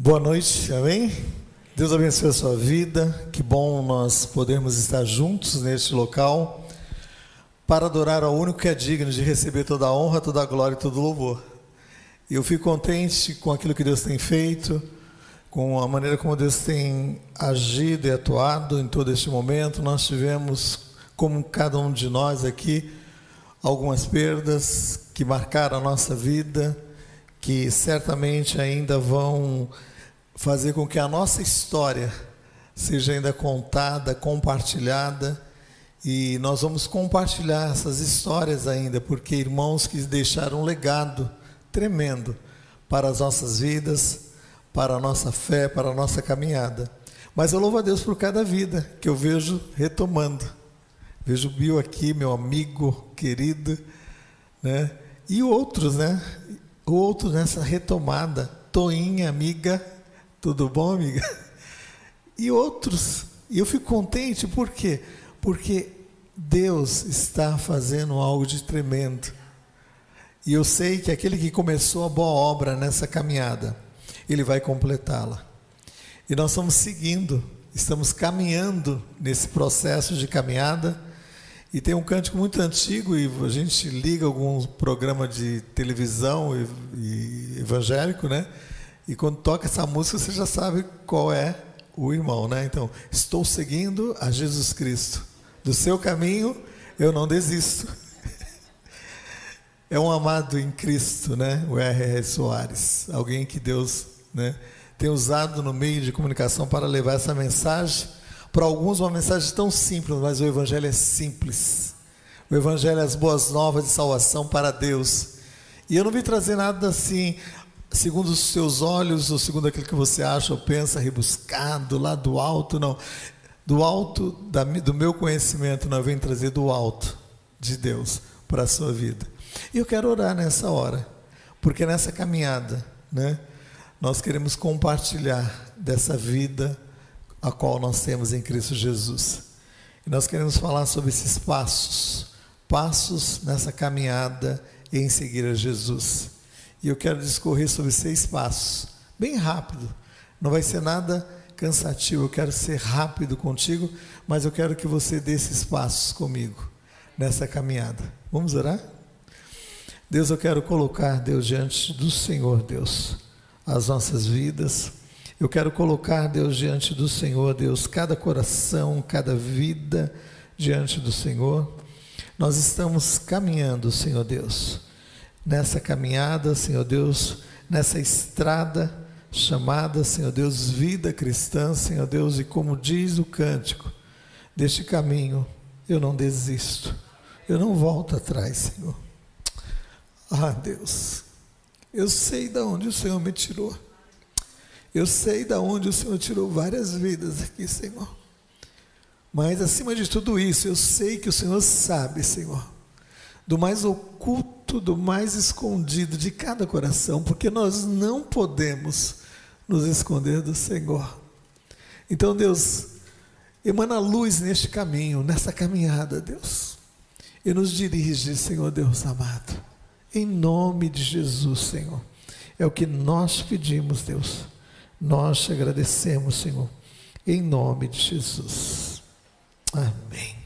Boa noite, amém? Deus abençoe a sua vida. Que bom nós podermos estar juntos neste local para adorar ao único que é digno de receber toda a honra, toda a glória e todo o louvor. Eu fico contente com aquilo que Deus tem feito, com a maneira como Deus tem agido e atuado em todo este momento. Nós tivemos, como cada um de nós aqui, algumas perdas que marcaram a nossa vida, que certamente ainda vão fazer com que a nossa história seja ainda contada, compartilhada. E nós vamos compartilhar essas histórias ainda, porque irmãos que deixaram um legado tremendo para as nossas vidas, para a nossa fé, para a nossa caminhada. Mas eu louvo a Deus por cada vida que eu vejo retomando. Vejo o Bill aqui, meu amigo querido, né? E outros, né? Outros nessa retomada. Toinha, amiga, tudo bom, amiga? E outros. E eu fico contente, por quê? Porque Deus está fazendo algo de tremendo. E eu sei que aquele que começou a boa obra nessa caminhada, ele vai completá-la. E nós estamos seguindo, estamos caminhando nesse processo de caminhada. E tem um cântico muito antigo, e a gente liga algum programa de televisão e, e evangélico, né? E quando toca essa música, você já sabe qual é o irmão, né? Então, estou seguindo a Jesus Cristo. Do seu caminho eu não desisto. É um amado em Cristo, né? O R.R. Soares, alguém que Deus, né, tem usado no meio de comunicação para levar essa mensagem. Para alguns, uma mensagem tão simples, mas o Evangelho é simples. O Evangelho é as boas novas de salvação para Deus. E eu não vim trazer nada assim, segundo os seus olhos, ou segundo aquilo que você acha ou pensa, rebuscado, lá do alto, não. Do alto da, do meu conhecimento, não vem trazer do alto de Deus para a sua vida. E eu quero orar nessa hora, porque nessa caminhada, né, nós queremos compartilhar dessa vida a qual nós temos em Cristo Jesus. E nós queremos falar sobre esses passos, passos nessa caminhada em seguir a Jesus. E eu quero discorrer sobre seis passos, bem rápido. Não vai ser nada cansativo, eu quero ser rápido contigo, mas eu quero que você dê esses passos comigo nessa caminhada. Vamos orar? Deus, eu quero colocar, Deus, diante do Senhor, Deus, as nossas vidas. Eu quero colocar, Deus, diante do Senhor, Deus, cada coração, cada vida diante do Senhor. Nós estamos caminhando, Senhor Deus nessa caminhada, Senhor Deus, nessa estrada chamada, Senhor Deus, vida cristã, Senhor Deus, e como diz o cântico, deste caminho eu não desisto, eu não volto atrás, Senhor. Ah, Deus, eu sei de onde o Senhor me tirou. Eu sei de onde o Senhor tirou várias vidas aqui, Senhor. Mas acima de tudo isso, eu sei que o Senhor sabe, Senhor, do mais oculto do mais escondido de cada coração, porque nós não podemos nos esconder do Senhor. Então, Deus, emana luz neste caminho, nessa caminhada, Deus, e nos dirige, Senhor Deus amado, em nome de Jesus, Senhor. É o que nós pedimos, Deus. Nós te agradecemos, Senhor, em nome de Jesus. Amém.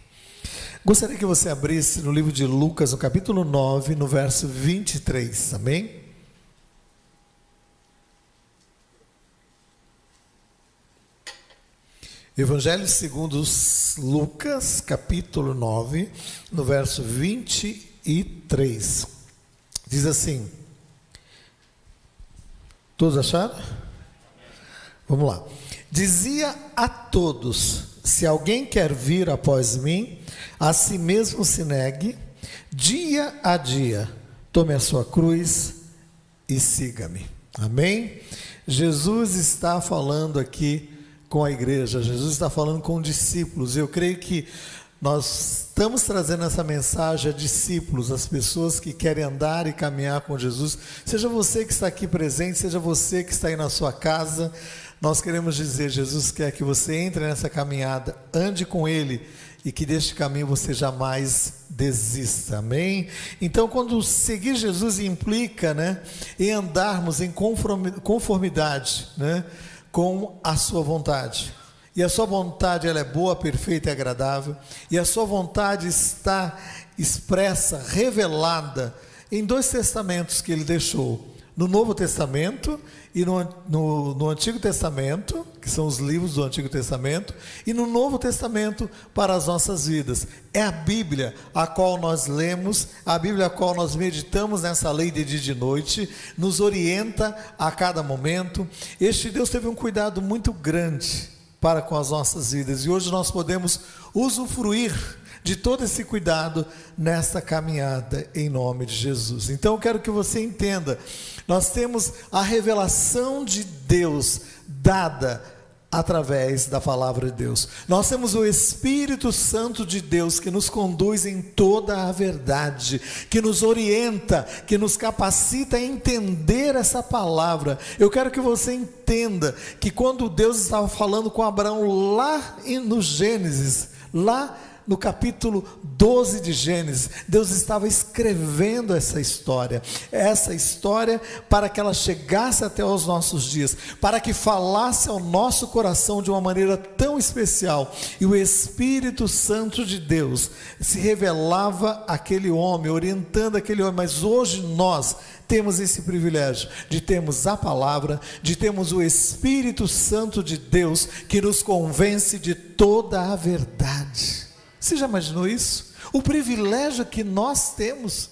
Gostaria que você abrisse no livro de Lucas, no capítulo 9, no verso 23, amém? Evangelho segundo Lucas, capítulo 9, no verso 23. Diz assim: Todos acharam? Vamos lá. Dizia a todos: Se alguém quer vir após mim, a si mesmo se negue, dia a dia, tome a sua cruz e siga-me. Amém? Jesus está falando aqui com a igreja, Jesus está falando com discípulos. Eu creio que nós estamos trazendo essa mensagem a discípulos, as pessoas que querem andar e caminhar com Jesus. Seja você que está aqui presente, seja você que está aí na sua casa, nós queremos dizer: Jesus quer que você entre nessa caminhada, ande com Ele e que deste caminho você jamais desista, amém? Então, quando seguir Jesus implica, né, em andarmos em conformidade, né, com a sua vontade. E a sua vontade ela é boa, perfeita e agradável, e a sua vontade está expressa, revelada em dois testamentos que ele deixou no Novo Testamento e no, no, no, Antigo Testamento, que são os livros do Antigo Testamento, e no Novo Testamento para as nossas vidas. É a Bíblia a qual nós lemos, a Bíblia a qual nós meditamos nessa lei de dia e de noite, nos orienta a cada momento. Este Deus teve um cuidado muito grande para com as nossas vidas e hoje nós podemos usufruir de todo esse cuidado nesta caminhada em nome de Jesus. Então eu quero que você entenda, nós temos a revelação de Deus dada através da palavra de Deus. Nós temos o Espírito Santo de Deus que nos conduz em toda a verdade, que nos orienta, que nos capacita a entender essa palavra. Eu quero que você entenda que quando Deus estava falando com Abraão lá no Gênesis, lá no capítulo 12 de Gênesis, Deus estava escrevendo essa história, essa história para que ela chegasse até os nossos dias, para que falasse ao nosso coração de uma maneira tão especial. E o Espírito Santo de Deus se revelava àquele homem, orientando aquele homem, mas hoje nós temos esse privilégio de termos a palavra, de termos o Espírito Santo de Deus que nos convence de toda a verdade. Você já imaginou isso? O privilégio que nós temos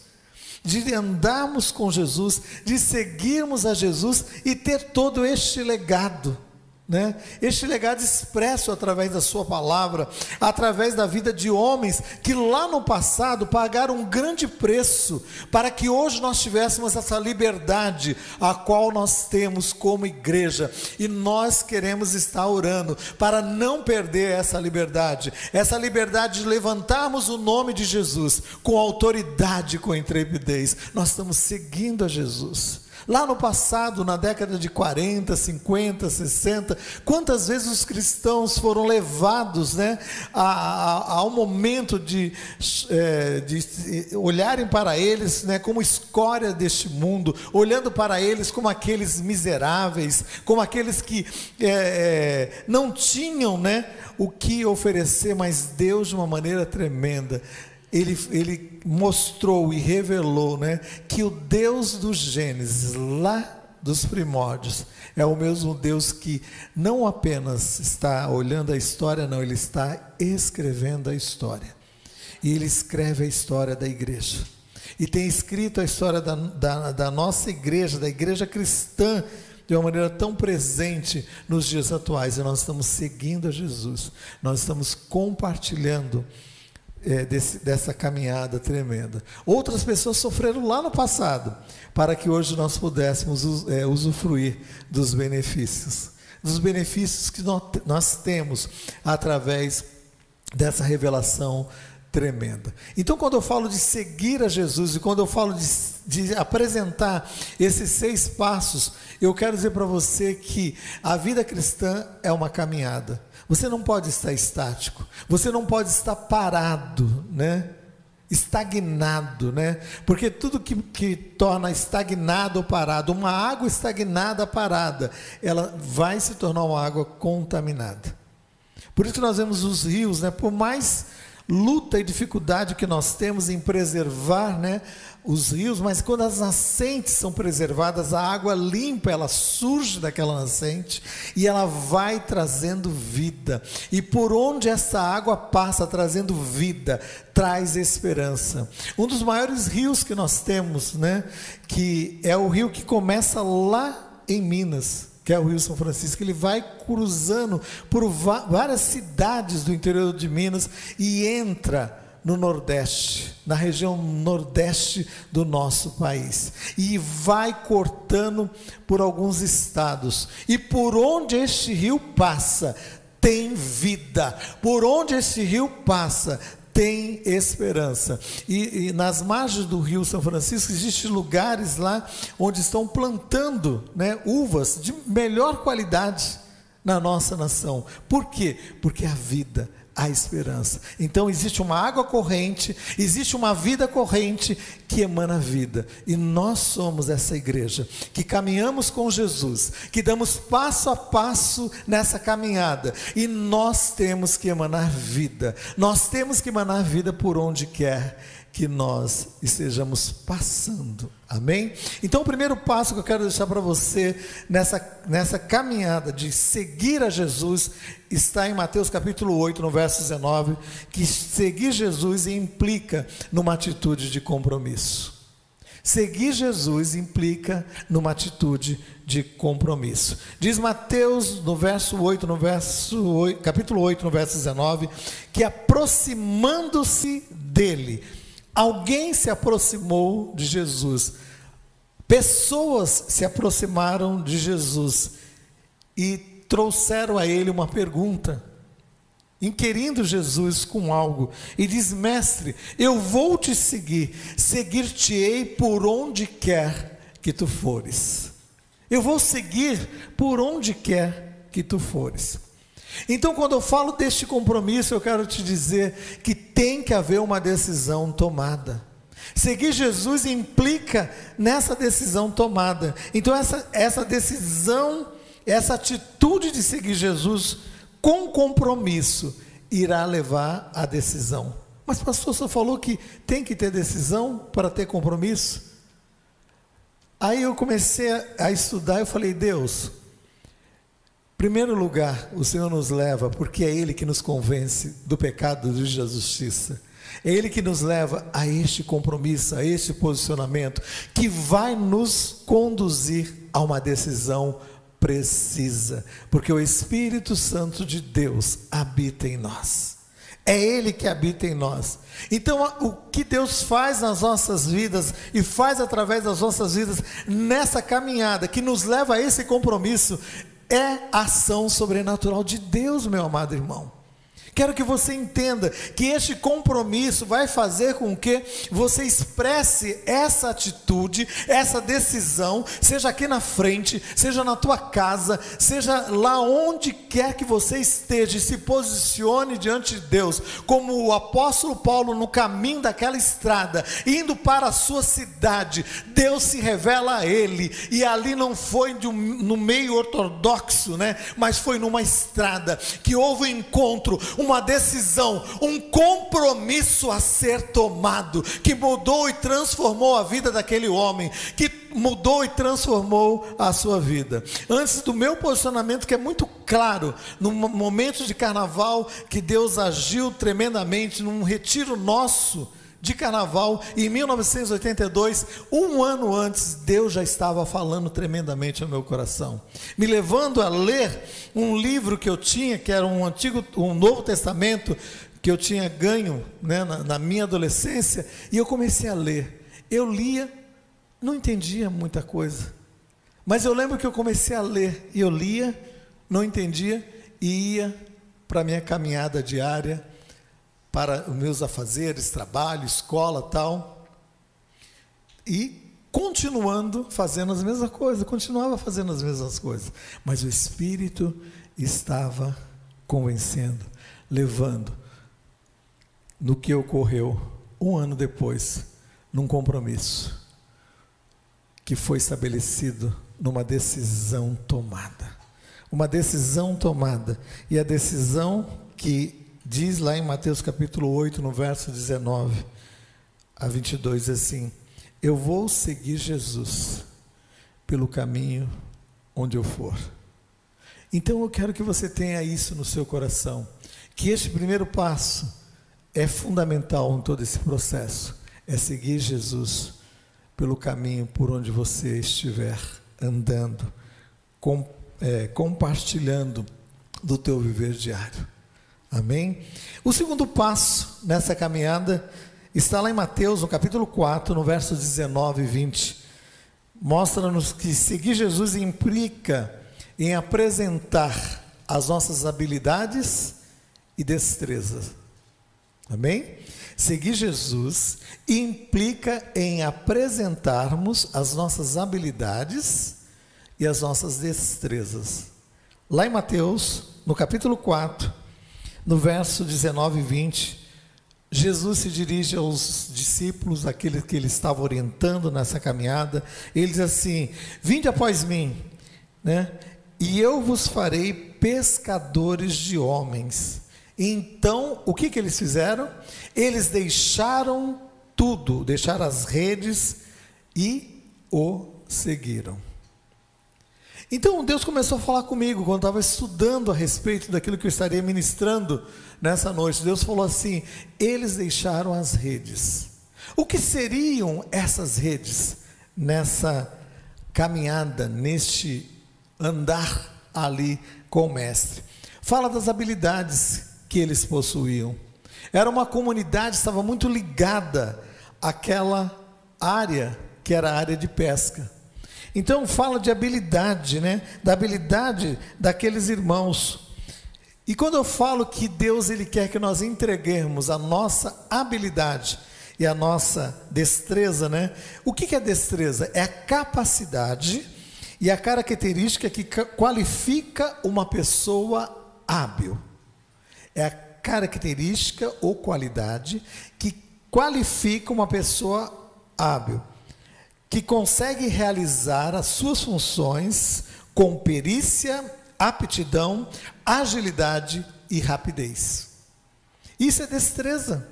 de andarmos com Jesus, de seguirmos a Jesus e ter todo este legado né? Este legado expresso através da sua palavra, através da vida de homens que lá no passado pagaram um grande preço para que hoje nós tivéssemos essa liberdade a qual nós temos como igreja. E nós queremos estar orando para não perder essa liberdade, essa liberdade de levantarmos o nome de Jesus com autoridade, com intrepidez. Nós estamos seguindo a Jesus. Lá no passado, na década de 40, 50, 60, quantas vezes os cristãos foram levados né, a, a, ao momento de, é, de olharem para eles né, como escória deste mundo, olhando para eles como aqueles miseráveis, como aqueles que é, é, não tinham né, o que oferecer, mas Deus, de uma maneira tremenda, ele, ele mostrou e revelou né, que o Deus do Gênesis, lá dos primórdios, é o mesmo Deus que não apenas está olhando a história, não, ele está escrevendo a história. E ele escreve a história da igreja. E tem escrito a história da, da, da nossa igreja, da igreja cristã, de uma maneira tão presente nos dias atuais. E nós estamos seguindo a Jesus, nós estamos compartilhando é, desse, dessa caminhada tremenda. Outras pessoas sofreram lá no passado, para que hoje nós pudéssemos é, usufruir dos benefícios, dos benefícios que nós, temos através dessa revelação tremenda. Então, quando eu falo de seguir a Jesus e quando eu falo de, de apresentar esses seis passos, eu quero dizer para você que a vida cristã é uma caminhada. Você não pode estar estático, você não pode estar parado, né? Estagnado, né? Porque tudo que, que torna estagnado ou parado, uma água estagnada parada, ela vai se tornar uma água contaminada. Por isso que nós vemos os rios, né? Por mais luta e dificuldade que nós temos em preservar né, os rios, mas quando as nascentes são preservadas, a água limpa, ela surge daquela nascente e ela vai trazendo vida. E por onde essa água passa trazendo vida, traz esperança. Um dos maiores rios que nós temos, né, que é o rio que começa lá em Minas, que é o Rio São Francisco, ele vai cruzando por várias cidades do interior de Minas e entra no Nordeste, na região Nordeste do nosso país, e vai cortando por alguns estados. E por onde este rio passa, tem vida. Por onde este rio passa, tem esperança. E, e, nas margens do Rio São Francisco existem lugares lá onde estão plantando né, uvas de melhor qualidade na nossa nação. Por quê? Porque a vida, há esperança. Então existe uma água corrente, existe uma vida corrente que emana vida. E nós somos essa igreja que caminhamos com Jesus, que damos passo a passo nessa caminhada. E nós temos que emanar vida. Nós temos que emanar vida por onde quer que nós estejamos passando. Amém? Então, o primeiro passo que eu quero deixar para você nessa, nessa caminhada de seguir a Jesus está em Mateus capítulo 8, no verso 19, que seguir Jesus implica numa atitude de compromisso. Seguir Jesus implica numa atitude de compromisso. Diz Mateus no verso 8, no verso 8, capítulo 8, no verso 19, que aproximando-se dele, Alguém se aproximou de Jesus, pessoas se aproximaram de Jesus e trouxeram a ele uma pergunta, inquirindo Jesus com algo, e diz: Mestre, eu vou te seguir, seguir-te-ei por onde quer que tu fores. Eu vou seguir por onde quer que tu fores. Então, quando eu falo deste compromisso, eu quero te dizer que tem que haver uma decisão tomada. Seguir Jesus implica nessa decisão tomada. Então, essa, essa decisão, essa atitude de seguir Jesus com compromisso irá levar à decisão. Mas, pastor, você falou que tem que ter decisão para ter compromisso? Aí eu comecei a estudar e falei, Deus, primeiro lugar, o Senhor nos leva porque é Ele que nos convence do pecado e da justiça. É Ele que nos leva a este compromisso, a este posicionamento, que vai nos conduzir a uma decisão precisa, porque o Espírito Santo de Deus habita em nós. É Ele que habita em nós. Então, o que Deus faz nas nossas vidas e faz através das nossas vidas nessa caminhada que nos leva a esse compromisso é ação sobrenatural de Deus, meu amado irmão. Quero que você entenda que este compromisso vai fazer com que você expresse essa atitude, essa decisão, seja aqui na frente, seja na tua casa, seja lá onde quer que você esteja, e se posicione diante de Deus, como o apóstolo Paulo no caminho daquela estrada, indo para a sua cidade, Deus se revela a ele, e ali não foi um, no meio ortodoxo, né, mas foi numa estrada que houve um encontro, uma decisão, um compromisso a ser tomado, que mudou e transformou a vida daquele homem, que mudou e transformou a sua vida. Antes do meu posicionamento, que é muito claro, no momento de carnaval, que Deus agiu tremendamente, num retiro nosso de carnaval, em 1982, um ano antes, Deus já estava falando tremendamente ao meu coração, me levando a ler um livro que eu tinha, que era um antigo, um Novo Testamento, que eu tinha ganho né, na, na minha adolescência, e eu comecei a ler. Eu lia, não entendia muita coisa, mas eu lembro que eu comecei a ler, e eu lia, não entendia, e ia para minha caminhada diária, para os meus afazeres, trabalho, escola, tal. E continuando fazendo as mesmas coisas, continuava fazendo as mesmas coisas, mas o Espírito estava convencendo, levando no que ocorreu um ano depois, num compromisso que foi estabelecido numa decisão tomada. Uma decisão tomada. E a decisão que Diz lá em Mateus capítulo 8, no verso 19 a 22 assim: Eu vou seguir Jesus pelo caminho onde eu for. Então eu quero que você tenha isso no seu coração, que este primeiro passo é fundamental em todo esse processo, é seguir Jesus pelo caminho por onde você estiver andando, com, é, compartilhando do teu viver diário. Amém? O segundo passo nessa caminhada está lá em Mateus, no capítulo 4, no verso 19 e 20. Mostra-nos que seguir Jesus implica em apresentar as nossas habilidades e destrezas. Amém? Seguir Jesus implica em apresentarmos as nossas habilidades e as nossas destrezas. Lá em Mateus, no capítulo 4, no verso 19 e 20, Jesus se dirige aos discípulos, aqueles que ele estava orientando nessa caminhada, ele diz assim: Vinde após mim, né? E eu vos farei pescadores de homens. Então, o que, que eles fizeram? Eles deixaram tudo, deixaram as redes e o seguiram. Então Deus começou a falar comigo quando estava estudando a respeito daquilo que eu estaria ministrando nessa noite. Deus falou assim: eles deixaram as redes. O que seriam essas redes nessa caminhada, neste andar ali com o Mestre? Fala das habilidades que eles possuíam. Era uma comunidade, estava muito ligada àquela área que era a área de pesca. Então fala de habilidade, né? Da habilidade daqueles irmãos. E quando eu falo que Deus ele quer que nós entreguemos a nossa habilidade e a nossa destreza, né? O que é destreza? É a capacidade e a característica que qualifica uma pessoa hábil. É a característica ou qualidade que qualifica uma pessoa hábil que consegue realizar as suas funções com perícia, aptidão, agilidade e rapidez. Isso é destreza.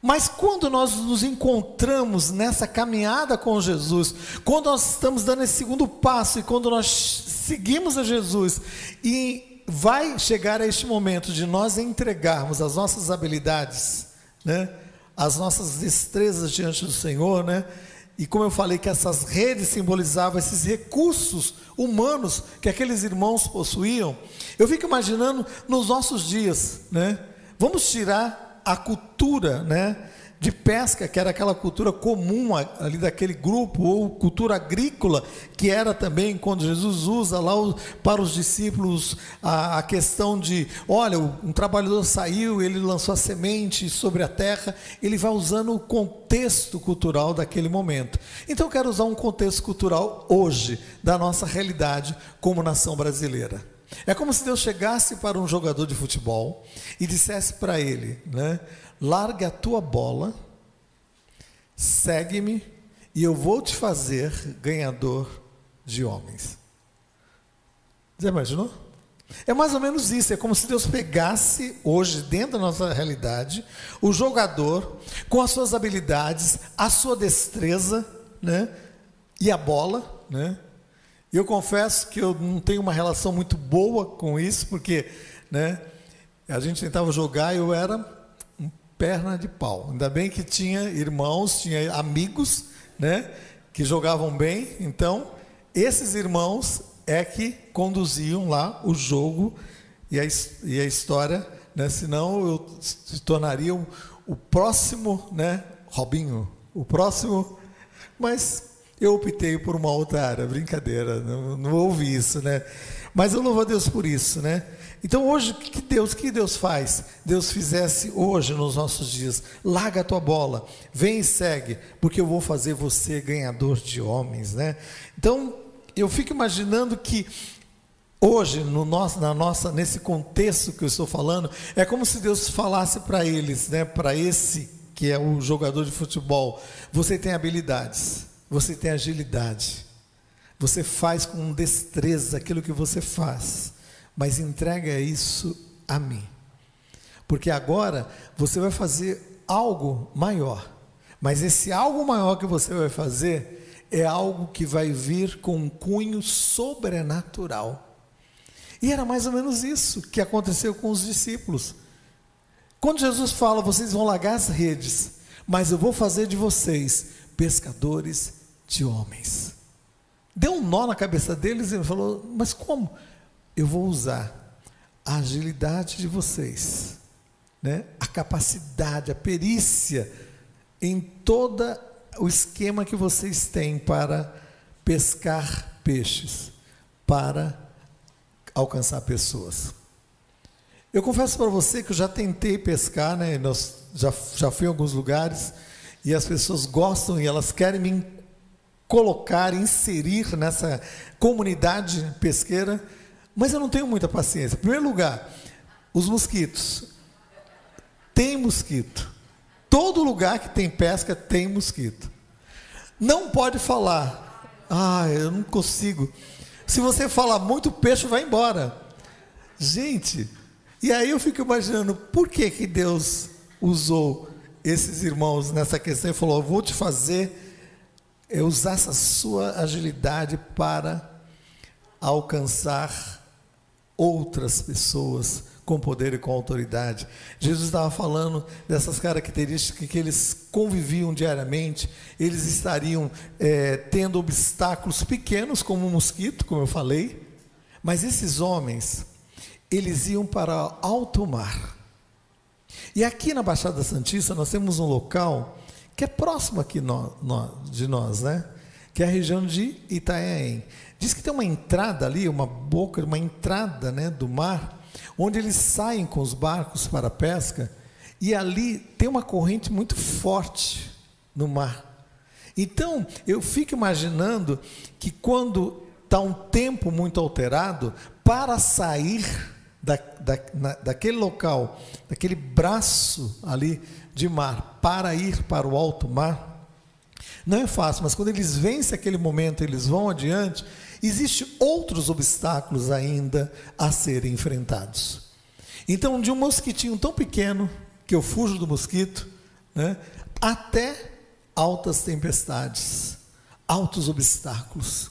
Mas quando nós nos encontramos nessa caminhada com Jesus, quando nós estamos dando esse segundo passo e quando nós seguimos a Jesus e vai chegar a este momento de nós entregarmos as nossas habilidades, né, as nossas destrezas diante do Senhor, né, e como eu falei que essas redes simbolizavam esses recursos humanos que aqueles irmãos possuíam, eu fico imaginando nos nossos dias, né? Vamos tirar a cultura, né? De pesca, que era aquela cultura comum ali daquele grupo, ou cultura agrícola, que era também quando Jesus usa lá para os discípulos a, a questão de: olha, um trabalhador saiu, ele lançou a semente sobre a terra, ele vai usando o contexto cultural daquele momento. Então eu quero usar um contexto cultural hoje, da nossa realidade como nação brasileira. É como se Deus chegasse para um jogador de futebol e dissesse para ele, né? larga a tua bola, segue-me e eu vou te fazer ganhador de homens. Já imaginou? É mais ou menos isso, é como se Deus pegasse hoje, dentro da nossa realidade, o jogador com as suas habilidades, a sua destreza, né? E a bola, né? Eu confesso que eu não tenho uma relação muito boa com isso, porque, né? A gente tentava jogar e eu era perna de pau. Ainda bem que tinha irmãos, tinha amigos, né, que jogavam bem. Então, esses irmãos é que conduziam lá o jogo e a, e a história, né, senão eu se tornaria o, o próximo, né, Robinho, o próximo, mas eu optei por uma outra área, brincadeira, não, não ouvi isso, né? Mas eu louvo a Deus por isso, né? Então hoje, que Deus, que Deus faz? Deus fizesse hoje nos nossos dias, larga a tua bola, vem e segue, porque eu vou fazer você ganhador de homens, né? Então, eu fico imaginando que hoje, no nosso, na nossa, nesse contexto que eu estou falando, é como se Deus falasse para eles, né, para esse que é o jogador de futebol, você tem habilidades, você tem agilidade, você faz com destreza aquilo que você faz mas entrega isso a mim. Porque agora você vai fazer algo maior. Mas esse algo maior que você vai fazer é algo que vai vir com um cunho sobrenatural. E era mais ou menos isso que aconteceu com os discípulos. Quando Jesus fala, vocês vão largar as redes, mas eu vou fazer de vocês pescadores de homens. Deu um nó na cabeça deles e falou: Mas como? eu vou usar a agilidade de vocês, né? a capacidade, a perícia em todo o esquema que vocês têm para pescar peixes, para alcançar pessoas. Eu confesso para você que eu já tentei pescar, né? Nós já, já fui em alguns lugares e as pessoas gostam e elas querem me colocar, inserir nessa comunidade pesqueira mas eu não tenho muita paciência. Em primeiro lugar, Os mosquitos. Tem mosquito. Todo lugar que tem pesca tem mosquito. Não pode falar. Ah, eu não consigo. Se você falar muito, o peixe vai embora. Gente, e aí eu fico imaginando por que, que Deus usou esses irmãos nessa questão e falou: vou te fazer é usar essa sua agilidade para alcançar outras pessoas com poder e com autoridade. Jesus estava falando dessas características que eles conviviam diariamente, eles estariam é, tendo obstáculos pequenos, como um mosquito, como eu falei, mas esses homens, eles iam para alto mar. E aqui na Baixada Santista nós temos um local que é próximo aqui no, no, de nós, né? Que é a região de Itanhaém. Diz que tem uma entrada ali, uma boca, uma entrada né, do mar, onde eles saem com os barcos para a pesca, e ali tem uma corrente muito forte no mar. Então, eu fico imaginando que quando está um tempo muito alterado, para sair da, da, na, daquele local, daquele braço ali de mar, para ir para o alto mar, não é fácil, mas quando eles vencem aquele momento, eles vão adiante, existem outros obstáculos ainda a serem enfrentados. Então, de um mosquitinho tão pequeno, que eu fujo do mosquito, né, até altas tempestades, altos obstáculos.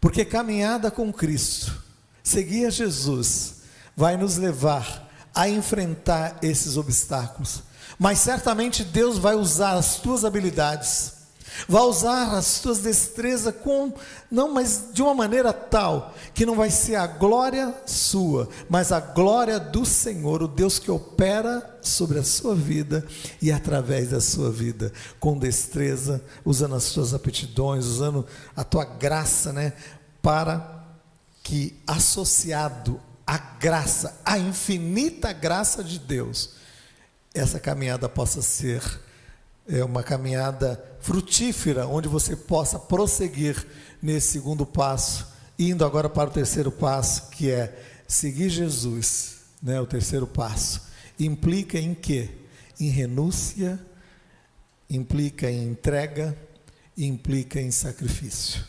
Porque caminhada com Cristo, seguir a Jesus, vai nos levar a enfrentar esses obstáculos. Mas certamente Deus vai usar as tuas habilidades vai usar as tuas destrezas com, não, mas de uma maneira tal, que não vai ser a glória sua, mas a glória do Senhor, o Deus que opera sobre a sua vida e através da sua vida, com destreza, usando as suas aptidões, usando a tua graça, né, para que associado à graça, à infinita graça de Deus, essa caminhada possa ser é uma caminhada frutífera, onde você possa prosseguir nesse segundo passo, indo agora para o terceiro passo, que é seguir Jesus, né? O terceiro passo implica em quê? Em renúncia, implica em entrega, implica em sacrifício.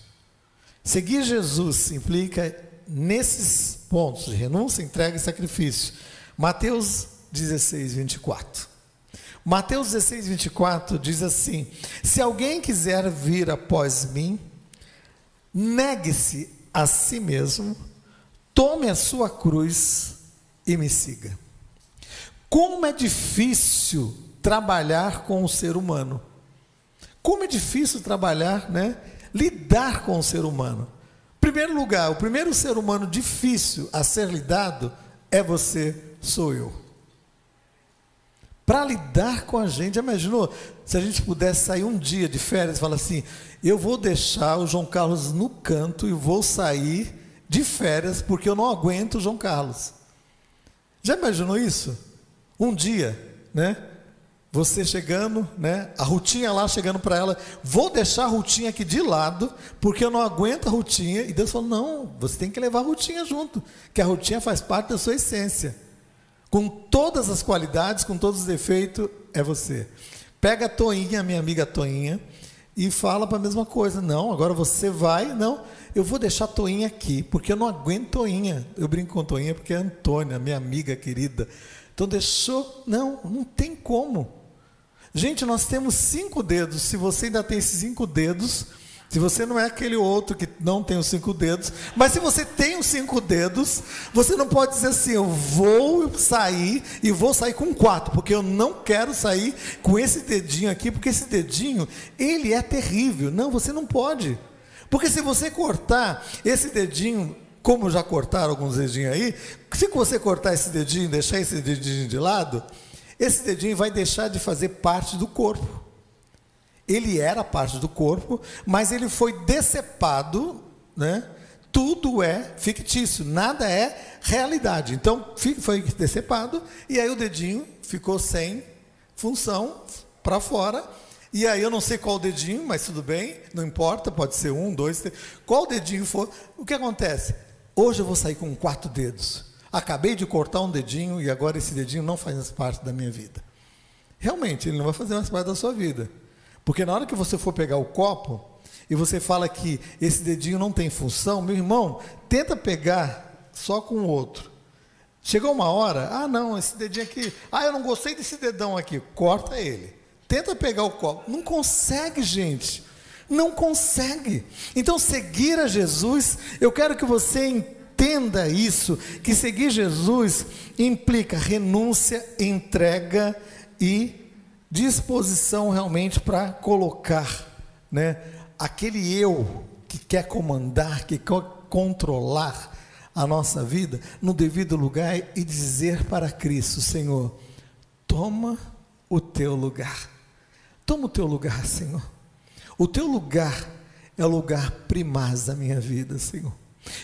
Seguir Jesus implica nesses pontos renúncia, entrega e sacrifício. Mateus 16, 24. Mateus 16, 24 diz assim: Se alguém quiser vir após mim, negue-se a si mesmo, tome a sua cruz e me siga. Como é difícil trabalhar com o ser humano. Como é difícil trabalhar, né? Lidar com o ser humano. Primeiro lugar, o primeiro ser humano difícil a ser lidado é você, sou eu para lidar com a gente. Já imaginou se a gente pudesse sair um dia de férias e falar assim: eu vou deixar o João Carlos no canto e vou sair de férias porque eu não aguento o João Carlos. Já imaginou isso? Um dia, né? Você chegando, né? A Rutinha lá chegando para ela, vou deixar a Rutinha aqui de lado, porque eu não aguento a Rutinha. E Deus falou: não, você tem que levar a Rutinha junto, que a Rutinha faz parte da sua essência com todas as qualidades, com todos os defeitos, é você. Pega a Toinha, minha amiga Toinha, e fala para a mesma coisa. Não, agora você vai, não, eu vou deixar a Toinha aqui, porque eu não aguento Toinha. Eu brinco com Toinha porque é a Antônia, minha amiga querida. Então deixou, não, não tem como. Gente, nós temos cinco dedos. Se você ainda tem esses cinco dedos, se você não é aquele outro que não tem os cinco dedos, mas se você tem os cinco dedos, você não pode dizer assim: eu vou sair e vou sair com quatro, porque eu não quero sair com esse dedinho aqui, porque esse dedinho, ele é terrível. Não, você não pode. Porque se você cortar esse dedinho, como já cortaram alguns dedinhos aí, se você cortar esse dedinho, deixar esse dedinho de lado, esse dedinho vai deixar de fazer parte do corpo. Ele era parte do corpo, mas ele foi decepado, né? Tudo é fictício, nada é realidade. Então, foi decepado e aí o dedinho ficou sem função para fora. E aí eu não sei qual dedinho, mas tudo bem, não importa, pode ser um, dois, três. Qual dedinho for, o que acontece? Hoje eu vou sair com quatro dedos. Acabei de cortar um dedinho e agora esse dedinho não faz mais parte da minha vida. Realmente, ele não vai fazer mais parte da sua vida. Porque na hora que você for pegar o copo e você fala que esse dedinho não tem função, meu irmão, tenta pegar só com o outro. Chegou uma hora, ah não, esse dedinho aqui, ah eu não gostei desse dedão aqui, corta ele. Tenta pegar o copo. Não consegue, gente. Não consegue. Então, seguir a Jesus, eu quero que você entenda isso: que seguir Jesus implica renúncia, entrega e disposição realmente para colocar, né, aquele eu que quer comandar, que quer controlar a nossa vida no devido lugar e dizer para Cristo: Senhor, toma o teu lugar. Toma o teu lugar, Senhor. O teu lugar é o lugar primaz da minha vida, Senhor.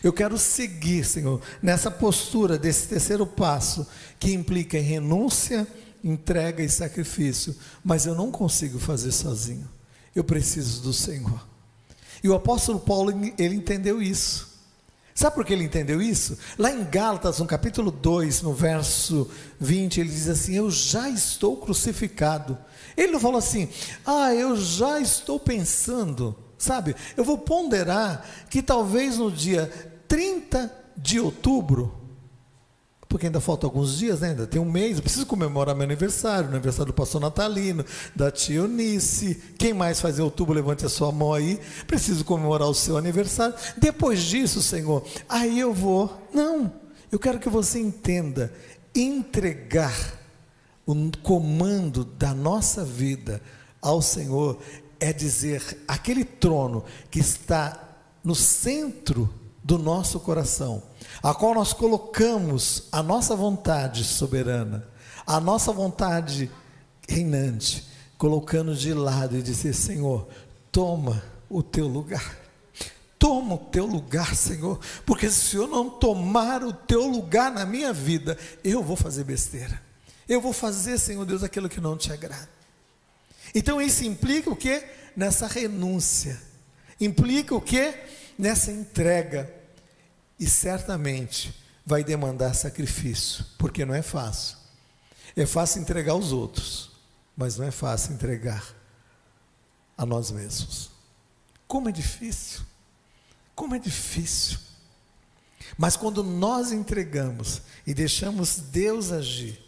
Eu quero seguir, Senhor, nessa postura desse terceiro passo, que implica em renúncia, entrega e sacrifício, mas eu não consigo fazer sozinho. Eu preciso do Senhor. E o apóstolo Paulo, ele entendeu isso. Sabe por que ele entendeu isso? Lá em Gálatas, no capítulo 2, no verso 20, ele diz assim: Eu já estou crucificado ele não falou assim, ah, eu já estou pensando, sabe? Eu vou ponderar que talvez no dia 30 de outubro, porque ainda faltam alguns dias, né? ainda tem um mês, eu preciso comemorar meu aniversário, aniversário do pastor Natalino, da tia Eunice, quem mais faz em outubro, levante a sua mão aí, preciso comemorar o seu aniversário, depois disso, Senhor, aí eu vou, não, eu quero que você entenda, entregar o comando da nossa vida ao Senhor é dizer aquele trono que está no centro do nosso coração, a qual nós colocamos a nossa vontade soberana, a nossa vontade reinante, colocando de lado e dizer: Senhor, toma o teu lugar. Toma o teu lugar, Senhor, porque se eu não tomar o teu lugar na minha vida, eu vou fazer besteira. Eu vou fazer, Senhor Deus, aquilo que não te agrada. Então isso implica o que? Nessa renúncia. Implica o que? Nessa entrega. E certamente vai demandar sacrifício, porque não é fácil. É fácil entregar os outros, mas não é fácil entregar a nós mesmos. Como é difícil. Como é difícil. Mas quando nós entregamos e deixamos Deus agir,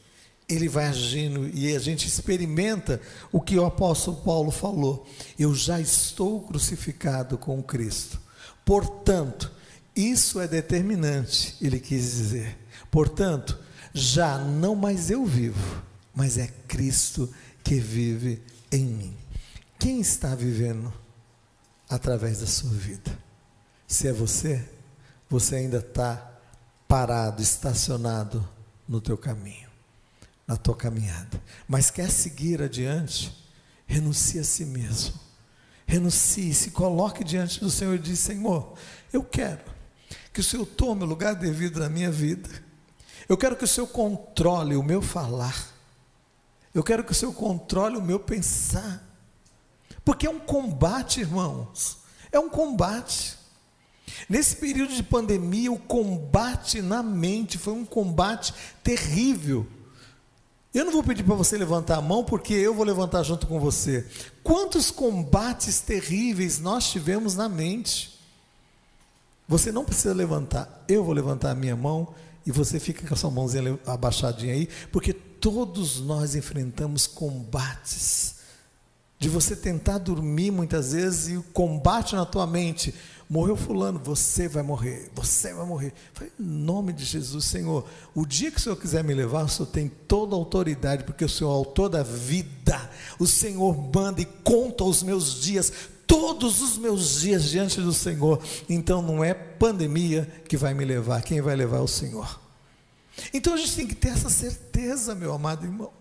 ele vai agindo e a gente experimenta o que o apóstolo Paulo falou. Eu já estou crucificado com Cristo. Portanto, isso é determinante, ele quis dizer. Portanto, já não mais eu vivo, mas é Cristo que vive em mim. Quem está vivendo através da sua vida? Se é você, você ainda está parado, estacionado no teu caminho na tua caminhada, mas quer seguir adiante, renuncie a si mesmo. Renuncie, se coloque diante do Senhor e diz: Senhor, eu quero que o Senhor tome o lugar devido na minha vida. Eu quero que o Senhor controle o meu falar. Eu quero que o Senhor controle o meu pensar. Porque é um combate, irmãos. É um combate. Nesse período de pandemia, o combate na mente foi um combate terrível. Eu não vou pedir para você levantar a mão, porque eu vou levantar junto com você. Quantos combates terríveis nós tivemos na mente? Você não precisa levantar, eu vou levantar a minha mão e você fica com a sua mãozinha abaixadinha aí, porque todos nós enfrentamos combates. De você tentar dormir muitas vezes e o combate na tua mente morreu fulano, você vai morrer, você vai morrer. Falei, em nome de Jesus, Senhor, o dia que o Senhor quiser me levar, o Senhor tem toda a autoridade, porque o Senhor é o autor da vida. O Senhor manda e conta os meus dias, todos os meus dias diante do Senhor. Então não é pandemia que vai me levar, quem vai levar é o Senhor. Então a gente tem que ter essa certeza, meu amado irmão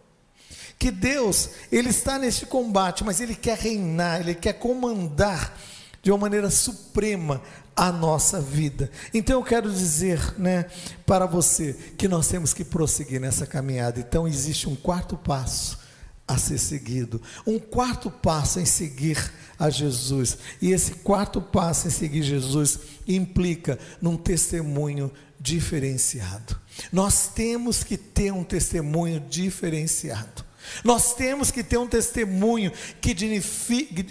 que Deus, Ele está neste combate, mas Ele quer reinar, Ele quer comandar de uma maneira suprema a nossa vida. Então eu quero dizer, né, para você que nós temos que prosseguir nessa caminhada. Então existe um quarto passo a ser seguido, um quarto passo em seguir a Jesus. E esse quarto passo em seguir Jesus implica num testemunho diferenciado. Nós temos que ter um testemunho diferenciado. Nós temos que ter um testemunho que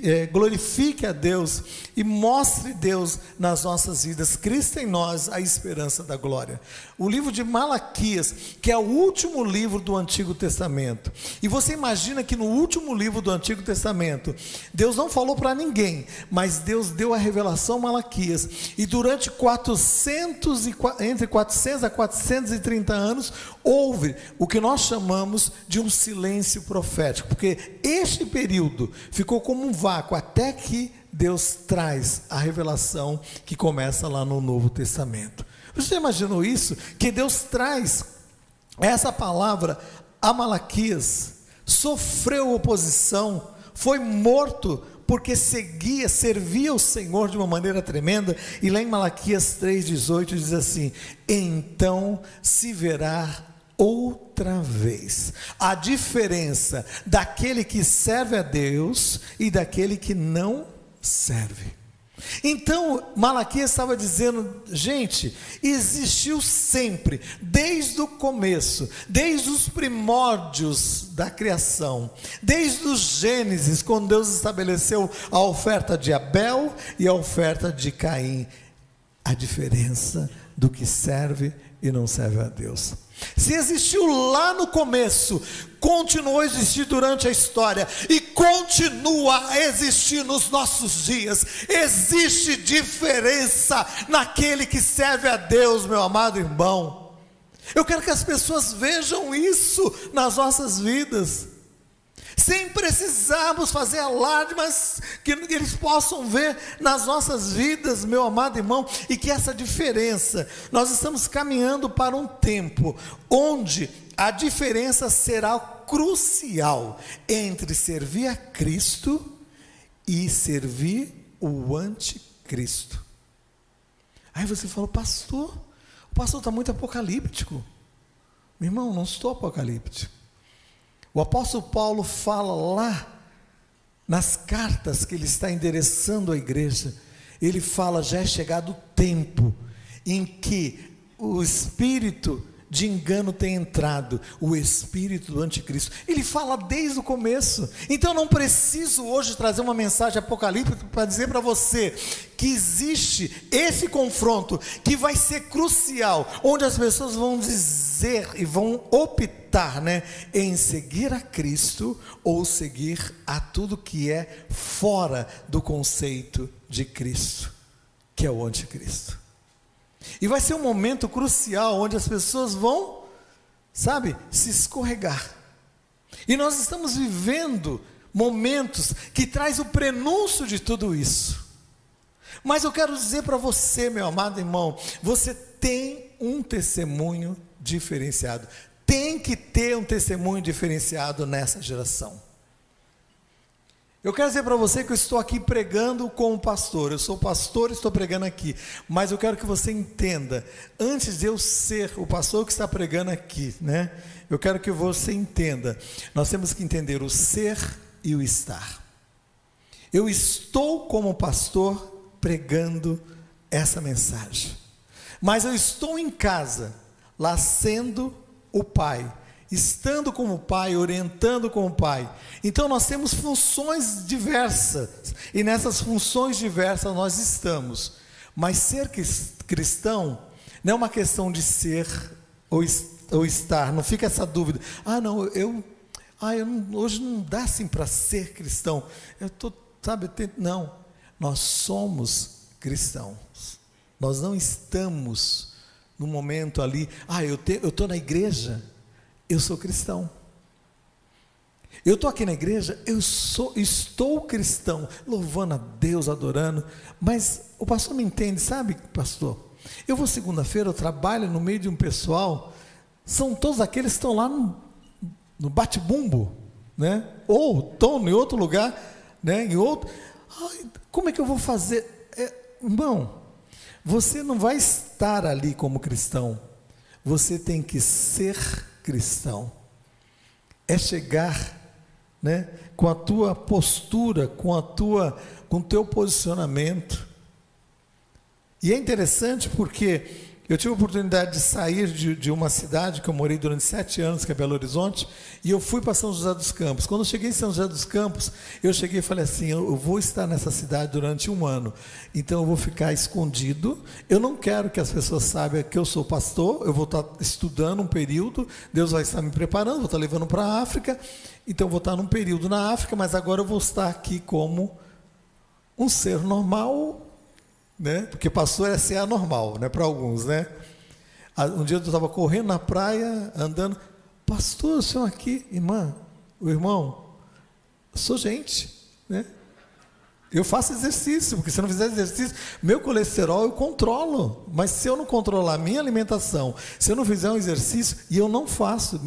é, glorifique a Deus e mostre Deus nas nossas vidas. Cristo em nós, a esperança da glória. O livro de Malaquias, que é o último livro do Antigo Testamento. E você imagina que no último livro do Antigo Testamento, Deus não falou para ninguém, mas Deus deu a revelação a Malaquias. E durante 400 e, entre 400 a 430 anos, houve o que nós chamamos de um silêncio profético, porque este período ficou como um vácuo até que Deus traz a revelação que começa lá no Novo Testamento. Você imaginou isso? Que Deus traz essa palavra a Malaquias, sofreu oposição, foi morto porque seguia, servia o Senhor de uma maneira tremenda, e lá em Malaquias 3,18 diz assim: Então se verá outra vez a diferença daquele que serve a Deus e daquele que não serve. Então, Malaquias estava dizendo, gente, existiu sempre, desde o começo, desde os primórdios da criação, desde os Gênesis, quando Deus estabeleceu a oferta de Abel e a oferta de Caim, a diferença do que serve e não serve a Deus. Se existiu lá no começo, continuou a existir durante a história e continua a existir nos nossos dias. Existe diferença naquele que serve a Deus, meu amado irmão. Eu quero que as pessoas vejam isso nas nossas vidas sem precisarmos fazer alarde, mas que eles possam ver nas nossas vidas, meu amado irmão, e que essa diferença, nós estamos caminhando para um tempo onde a diferença será crucial entre servir a Cristo e servir o anticristo. Aí você falou, pastor, o pastor está muito apocalíptico. Meu irmão, não estou apocalíptico. O apóstolo Paulo fala lá, nas cartas que ele está endereçando à igreja, ele fala: já é chegado o tempo em que o Espírito de engano tem entrado, o espírito do anticristo. Ele fala desde o começo. Então não preciso hoje trazer uma mensagem apocalíptica para dizer para você que existe esse confronto que vai ser crucial, onde as pessoas vão dizer e vão optar, né, em seguir a Cristo ou seguir a tudo que é fora do conceito de Cristo, que é o anticristo. E vai ser um momento crucial onde as pessoas vão, sabe, se escorregar. E nós estamos vivendo momentos que traz o prenúncio de tudo isso. Mas eu quero dizer para você, meu amado irmão, você tem um testemunho diferenciado. Tem que ter um testemunho diferenciado nessa geração. Eu quero dizer para você que eu estou aqui pregando como pastor. Eu sou pastor e estou pregando aqui. Mas eu quero que você entenda, antes de eu ser o pastor que está pregando aqui, né? Eu quero que você entenda. Nós temos que entender o ser e o estar. Eu estou como pastor pregando essa mensagem. Mas eu estou em casa, lá sendo o pai estando como pai, orientando como pai. Então nós temos funções diversas, e nessas funções diversas nós estamos. Mas ser cristão não é uma questão de ser ou, ou estar, não fica essa dúvida. Ah, não, eu, ah, eu não, hoje não dá assim para ser cristão. Eu tô, sabe, não. Nós somos cristãos. Nós não estamos no momento ali, ah, eu estou na igreja, eu sou cristão. Eu estou aqui na igreja, eu sou, estou cristão, louvando a Deus, adorando, mas o pastor me entende, sabe, pastor? Eu vou segunda-feira, eu trabalho no meio de um pessoal, são todos aqueles que estão lá no, no bate-bumbo, né? Ou estão em outro lugar, né? Em outro. Ai, como é que eu vou fazer? É, irmão, você não vai estar ali como cristão, você tem que ser cristão. É chegar, né, com a tua postura, com a tua, com o teu posicionamento. E é interessante porque eu tive a oportunidade de sair de, de, uma cidade que eu morei durante sete anos, que é Belo Horizonte, e eu fui para São José dos Campos. Quando eu cheguei em São José dos Campos, eu cheguei e falei assim: eu vou estar nessa cidade durante um ano, então eu vou ficar escondido. Eu não quero que as pessoas saibam que eu sou pastor, eu vou estar estudando um período, Deus vai estar me preparando, vou estar levando para a África, então eu vou estar num período na África, mas agora eu vou estar aqui como um ser normal né? Porque pastor é ser anormal, né? Para alguns, né? Um dia eu estava correndo na praia, andando, pastor, o senhor aqui, irmã, o irmão, sou gente, né? Eu faço exercício, porque se eu não fizer exercício, meu colesterol eu controlo. Mas se eu não controlar a minha alimentação, se eu não fizer um exercício, e eu não faço,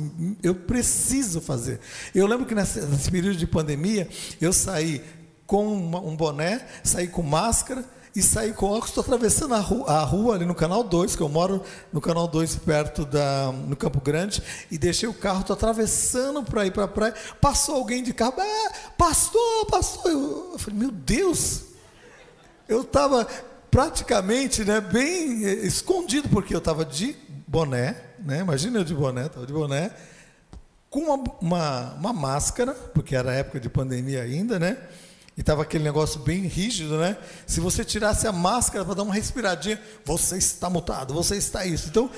eu preciso fazer. Eu lembro que nesse, nesse período de pandemia, eu saí com um boné, saí com máscara, e saí com óculos, estou atravessando a rua, a rua, ali no Canal 2, que eu moro no Canal 2, perto da, no Campo Grande, e deixei o carro, estou atravessando para ir para a praia, passou alguém de carro, ah, pastor, pastor, eu, eu falei, meu Deus, eu estava praticamente né, bem eh, escondido, porque eu estava de boné, né, imagina eu de boné, estava de boné, com uma, uma, uma máscara, porque era época de pandemia ainda, né, e estava aquele negócio bem rígido, né? Se você tirasse a máscara para dar uma respiradinha, você está mutado, você está isso. Então,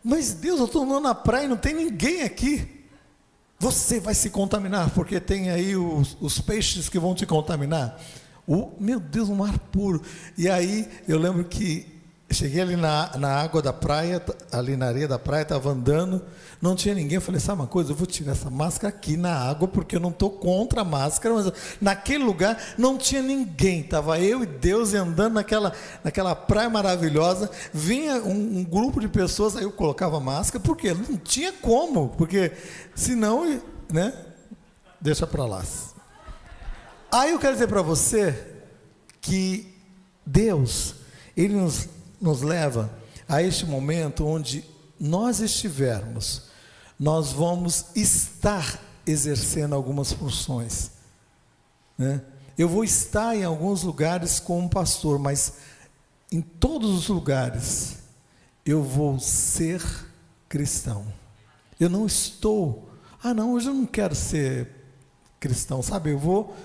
mas Deus, eu estou andando na praia e não tem ninguém aqui. Você vai se contaminar, porque tem aí os, os peixes que vão te contaminar. O, meu Deus, um mar puro. E aí eu lembro que cheguei ali na, na água da praia, ali na areia da praia, estava andando, não tinha ninguém. Eu falei, sabe uma coisa? Eu vou tirar essa máscara aqui na água, porque eu não estou contra a máscara, mas naquele lugar não tinha ninguém. Estava eu e Deus andando naquela, naquela praia maravilhosa. Vinha um, um grupo de pessoas, aí eu colocava máscara, porque não tinha como, porque senão, né? Deixa para lá. Aí eu quero dizer para você que Deus, Ele nos nos leva a este momento onde nós estivermos, nós vamos estar exercendo algumas funções. Né? Eu vou estar em alguns lugares como pastor, mas em todos os lugares eu vou ser cristão. Eu não estou, ah, não, hoje eu não quero ser cristão, sabe? Eu vou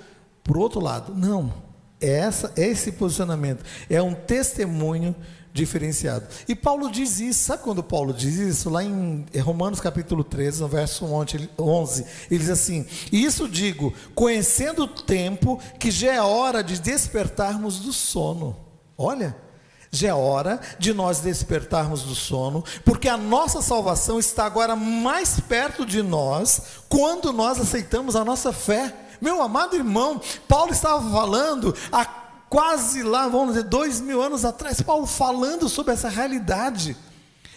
por outro lado. Não, é, essa, é esse posicionamento, é um testemunho diferenciado. E Paulo diz isso, sabe quando Paulo diz isso? Lá em Romanos capítulo 13, no verso 11, ele diz assim: isso digo, conhecendo o tempo, que já é hora de despertarmos do sono. Olha, já é hora de nós despertarmos do sono, porque a nossa salvação está agora mais perto de nós quando nós aceitamos a nossa fé. Meu amado irmão, Paulo estava falando a quase lá, vamos dizer, dois mil anos atrás, Paulo falando sobre essa realidade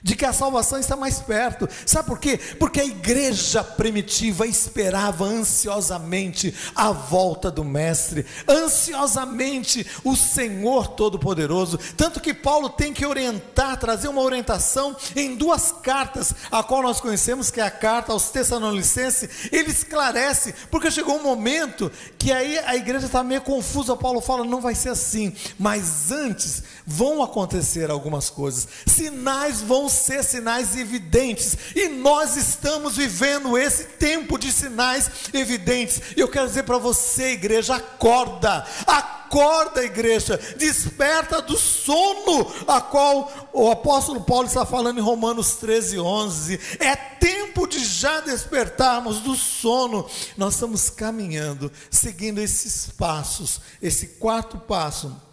de que a salvação está mais perto. Sabe por quê? Porque a igreja primitiva esperava ansiosamente a volta do Mestre, ansiosamente o Senhor Todo-Poderoso. Tanto que Paulo tem que orientar, trazer uma orientação em duas cartas, a qual nós conhecemos, que é a carta aos Tessalonicenses. Ele esclarece, porque chegou um momento que aí a igreja está meio confusa. Paulo fala: não vai ser assim, mas antes vão acontecer algumas coisas, sinais vão ser sinais evidentes, e nós estamos vivendo esse tempo de sinais evidentes. E eu quero dizer para você, igreja, acorda, acorda, igreja, desperta do sono a qual o apóstolo Paulo está falando em Romanos 13, 11. É tempo de já despertarmos do sono. Nós estamos caminhando, seguindo esses passos, esse quarto passo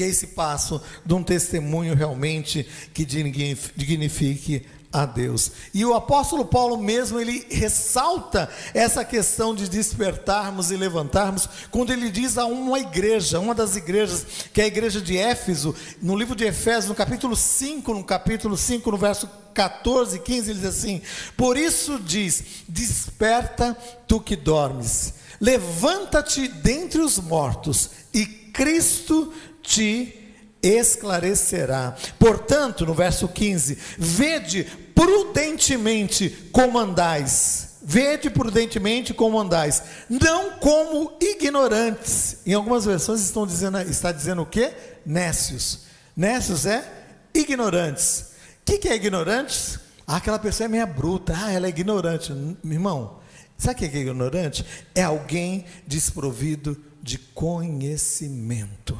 que é esse passo de um testemunho realmente que dignifique a Deus. E o apóstolo Paulo mesmo, ele ressalta essa questão de despertarmos e levantarmos, quando ele diz a uma igreja, uma das igrejas, que é a igreja de Éfeso, no livro de Efésios, no capítulo 5, no capítulo 5, no verso 14 e 15, ele diz assim: Por isso diz: Desperta tu que dormes, levanta-te dentre os mortos, e Cristo te esclarecerá. Portanto, no verso 15: Vede prudentemente como andais. Vede prudentemente como andais, não como ignorantes. Em algumas versões estão dizendo, está dizendo o que? Nécios. Nécios é ignorantes. O que, que é ignorantes? Ah, aquela pessoa é meia bruta, ah, ela é ignorante. Meu irmão, sabe o que é ignorante? É alguém desprovido de conhecimento.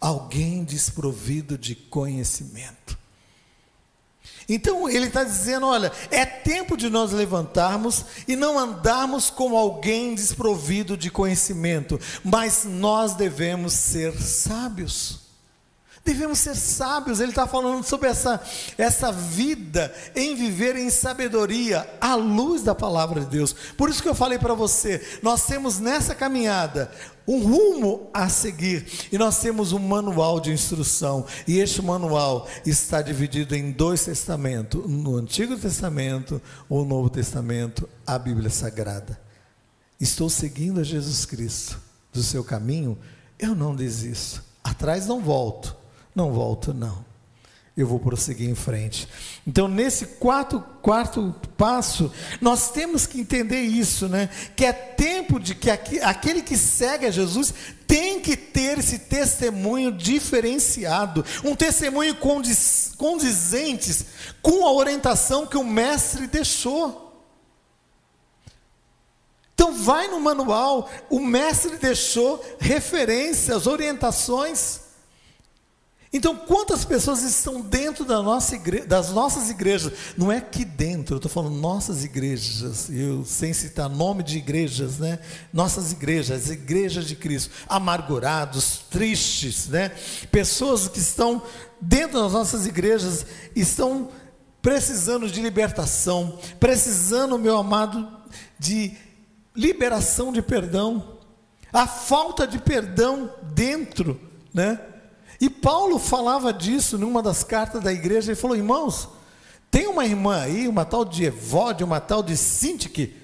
Alguém desprovido de conhecimento. Então ele está dizendo: olha, é tempo de nós levantarmos e não andarmos como alguém desprovido de conhecimento, mas nós devemos ser sábios. Devemos ser sábios, ele está falando sobre essa, essa vida em viver em sabedoria, à luz da palavra de Deus. Por isso que eu falei para você, nós temos nessa caminhada um rumo a seguir e nós temos um manual de instrução. E este manual está dividido em dois testamentos: no Antigo Testamento ou no Novo Testamento, a Bíblia Sagrada. Estou seguindo a Jesus Cristo do seu caminho, eu não desisto, atrás não volto não volto, não. Eu vou prosseguir em frente. Então, nesse quarto, quarto passo, nós temos que entender isso, né? Que é tempo de que aquele que segue a Jesus tem que ter esse testemunho diferenciado, um testemunho condiz, condizente com a orientação que o mestre deixou. Então, vai no manual, o mestre deixou referências, orientações. Então, quantas pessoas estão dentro da nossa das nossas igrejas? Não é aqui dentro, eu estou falando nossas igrejas, eu sem citar nome de igrejas, né? Nossas igrejas, as igrejas de Cristo, amargurados, tristes, né? Pessoas que estão dentro das nossas igrejas, estão precisando de libertação, precisando, meu amado, de liberação de perdão. A falta de perdão dentro, né? E Paulo falava disso numa das cartas da igreja, ele falou: irmãos, tem uma irmã aí, uma tal de Evode, uma tal de Sintique,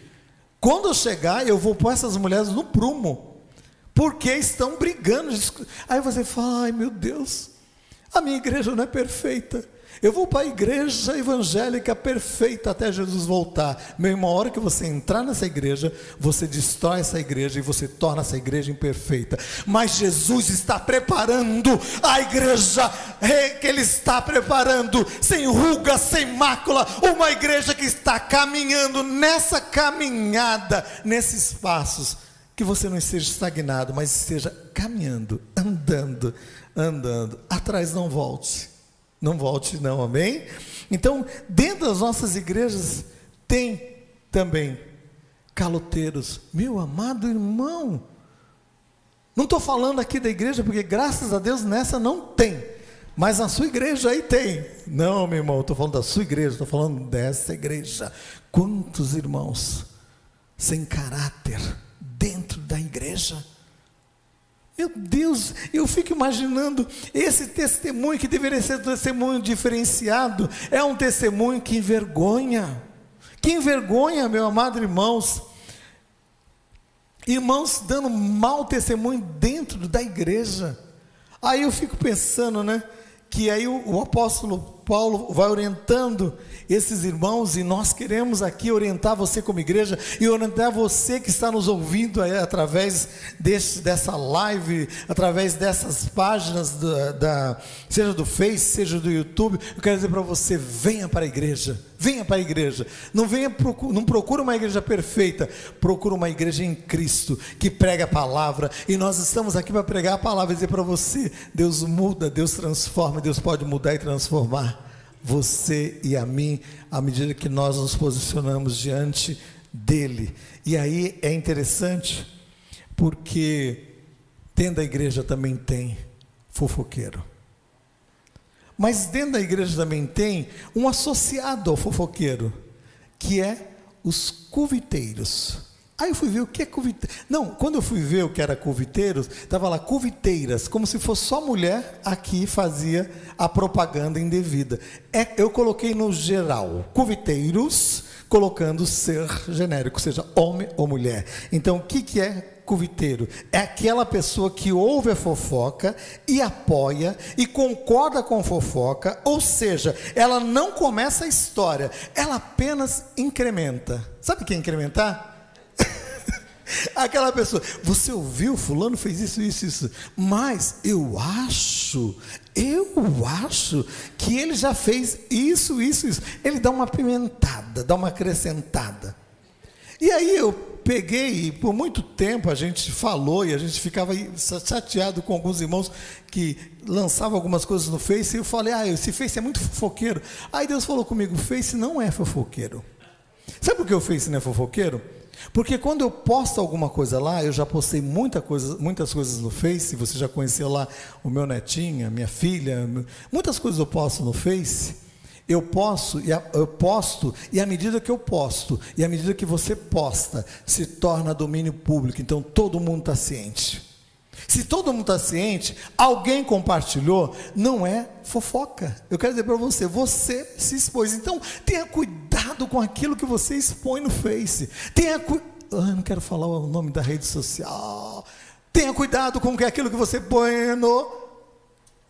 quando eu chegar, eu vou pôr essas mulheres no prumo, porque estão brigando. Aí você fala: ai meu Deus, a minha igreja não é perfeita. Eu vou para a igreja evangélica perfeita até Jesus voltar. Meu irmão, a hora que você entrar nessa igreja, você destrói essa igreja e você torna essa igreja imperfeita. Mas Jesus está preparando a igreja que Ele está preparando, sem ruga, sem mácula, uma igreja que está caminhando nessa caminhada, nesses passos. Que você não esteja estagnado, mas esteja caminhando, andando, andando. Atrás não volte não volte, não, amém? Então, dentro das nossas igrejas, tem também caloteiros. Meu amado irmão, não estou falando aqui da igreja, porque graças a Deus nessa não tem. Mas na sua igreja aí tem. Não, meu irmão, estou falando da sua igreja, estou falando dessa igreja. Quantos irmãos sem caráter dentro da igreja? Meu Deus, eu fico imaginando esse testemunho que deveria ser um testemunho diferenciado, é um testemunho que envergonha. Que envergonha, meu amado irmãos. Irmãos dando mau testemunho dentro da igreja. Aí eu fico pensando, né? Que aí o, o apóstolo Paulo vai orientando esses irmãos e nós queremos aqui orientar você como igreja e orientar você que está nos ouvindo aí, através desse, dessa live, através dessas páginas da, da, seja do Face, seja do YouTube. Eu quero dizer para você: venha para a igreja, venha para a igreja. Não venha não procura uma igreja perfeita, procura uma igreja em Cristo que prega a palavra e nós estamos aqui para pregar a palavra e dizer para você: Deus muda, Deus transforma, Deus pode mudar e transformar você e a mim, à medida que nós nos posicionamos diante dele. E aí é interessante, porque dentro da igreja também tem fofoqueiro. Mas dentro da igreja também tem um associado ao fofoqueiro, que é os cuviteiros. Aí eu fui ver o que é cuviteiro. Não, quando eu fui ver o que era cuviteiros, estava lá cuviteiras, como se fosse só mulher aqui fazia a propaganda indevida. É, eu coloquei no geral, cuviteiros, colocando ser genérico, seja homem ou mulher. Então, o que, que é cuviteiro? É aquela pessoa que ouve a fofoca e apoia e concorda com a fofoca, ou seja, ela não começa a história, ela apenas incrementa. Sabe o que é incrementar? Aquela pessoa, você ouviu, fulano fez isso, isso, isso. Mas eu acho, eu acho que ele já fez isso, isso, isso. Ele dá uma pimentada, dá uma acrescentada. E aí eu peguei, e por muito tempo a gente falou e a gente ficava chateado com alguns irmãos que lançavam algumas coisas no Face, e eu falei, ah, esse Face é muito fofoqueiro. Aí Deus falou comigo, Face não é fofoqueiro. Sabe por que o Face não é fofoqueiro? Porque quando eu posto alguma coisa lá, eu já postei muita coisa, muitas coisas no Face, você já conheceu lá o meu netinho, a minha filha, muitas coisas eu posto no Face. Eu posso, eu posto, e à medida que eu posto, e à medida que você posta, se torna domínio público, então todo mundo está ciente. Se todo mundo está ciente, alguém compartilhou, não é fofoca. Eu quero dizer para você, você se expôs. Então, tenha cuidado com aquilo que você expõe no Face. Tenha cuidado. Ah, não quero falar o nome da rede social. Tenha cuidado com aquilo que você põe no,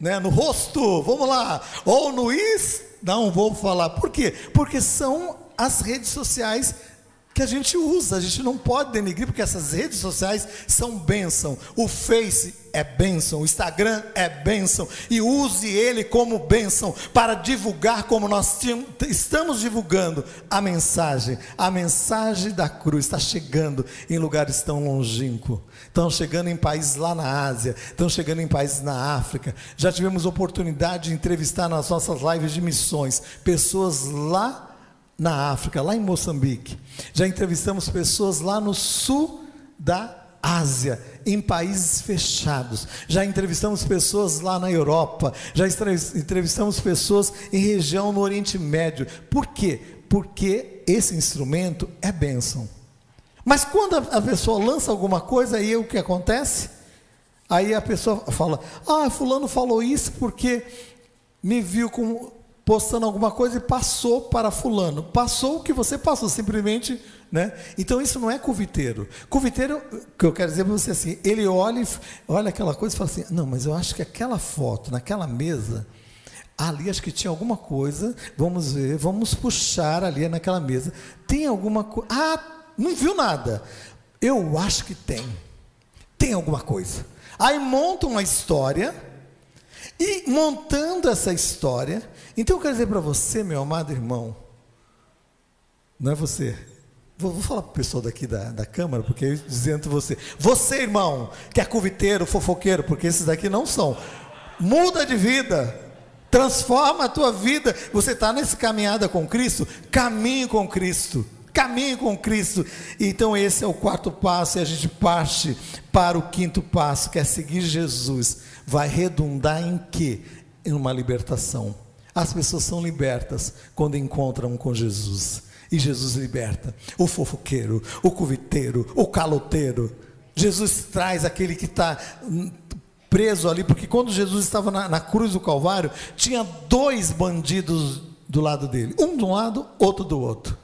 né, no rosto. Vamos lá. Ou no is. Não vou falar. Por quê? Porque são as redes sociais que a gente usa, a gente não pode denegrir, porque essas redes sociais são bênção. O Face é bênção, o Instagram é bênção, e use ele como bênção para divulgar como nós estamos divulgando a mensagem. A mensagem da cruz está chegando em lugares tão longínquos. Estão chegando em países lá na Ásia, estão chegando em países na África. Já tivemos oportunidade de entrevistar nas nossas lives de missões pessoas lá na África, lá em Moçambique. Já entrevistamos pessoas lá no sul da Ásia, em países fechados. Já entrevistamos pessoas lá na Europa. Já entrevistamos pessoas em região no Oriente Médio. Por quê? Porque esse instrumento é bênção. Mas quando a pessoa lança alguma coisa, aí o que acontece? Aí a pessoa fala: Ah, Fulano falou isso porque me viu com postando alguma coisa e passou para fulano. Passou o que você passou, simplesmente, né? Então isso não é coviteiro. Coviteiro, que eu quero dizer para você assim, ele olha, olha aquela coisa e fala assim: "Não, mas eu acho que aquela foto naquela mesa ali acho que tinha alguma coisa, vamos ver, vamos puxar ali naquela mesa. Tem alguma coisa? Ah, não viu nada. Eu acho que tem. Tem alguma coisa. Aí monta uma história e montando essa história, então eu quero dizer para você, meu amado irmão, não é você. Vou, vou falar para o pessoal daqui da, da Câmara, porque eu dizendo você, você, irmão, que é coviteiro, fofoqueiro, porque esses daqui não são. Muda de vida, transforma a tua vida. Você está nessa caminhada com Cristo? Caminhe com Cristo. Caminhe com Cristo. Então, esse é o quarto passo, e a gente parte para o quinto passo, que é seguir Jesus. Vai redundar em quê? Em uma libertação. As pessoas são libertas quando encontram com Jesus. E Jesus liberta o fofoqueiro, o coviteiro, o caloteiro. Jesus traz aquele que está preso ali, porque quando Jesus estava na, na, cruz do Calvário, tinha dois bandidos do lado dele, um de um lado, outro do outro.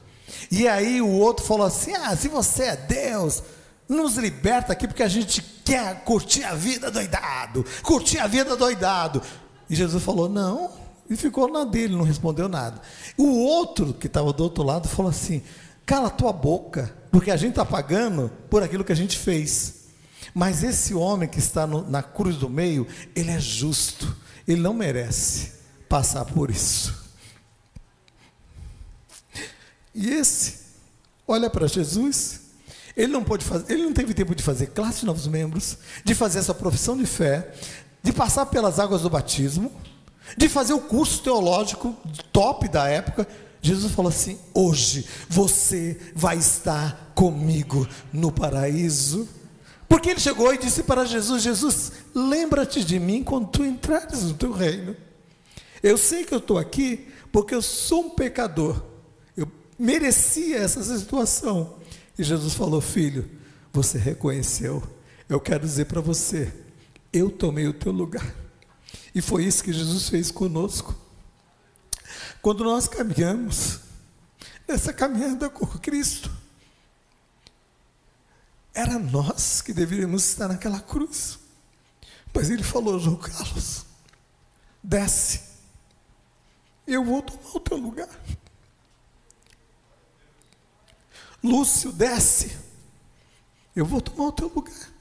E aí o outro falou assim: Ah, se você é Deus, nos liberta aqui, porque a gente quer curtir a vida doidado, curtir a vida doidado. E Jesus falou: Não, e ficou na dele, não respondeu nada. O outro, que estava do outro lado, falou assim: cala tua boca, porque a gente está pagando por aquilo que a gente fez. Mas esse homem que está no, na cruz do meio, ele é justo, ele não merece passar por isso. E esse olha para Jesus, ele não pôde fazer, ele não teve tempo de fazer classe de novos membros, de fazer essa profissão de fé, de passar pelas águas do batismo, de fazer o curso teológico top da época, Jesus falou assim: hoje você vai estar comigo no paraíso. Porque ele chegou e disse para Jesus: Jesus, lembra-te de mim quando tu entrares no teu reino. Eu sei que eu estou aqui porque eu sou um pecador. Eu merecia essa situação. E Jesus falou: Filho, você reconheceu. Eu quero dizer para você: eu tomei o teu lugar. E foi isso que Jesus fez conosco. Quando nós caminhamos nessa caminhada com Cristo, era nós que deveríamos estar naquela cruz. Mas ele falou, João Carlos, desce, eu vou tomar o teu lugar. Lúcio, desce, Eu vou tomar o teu lugar.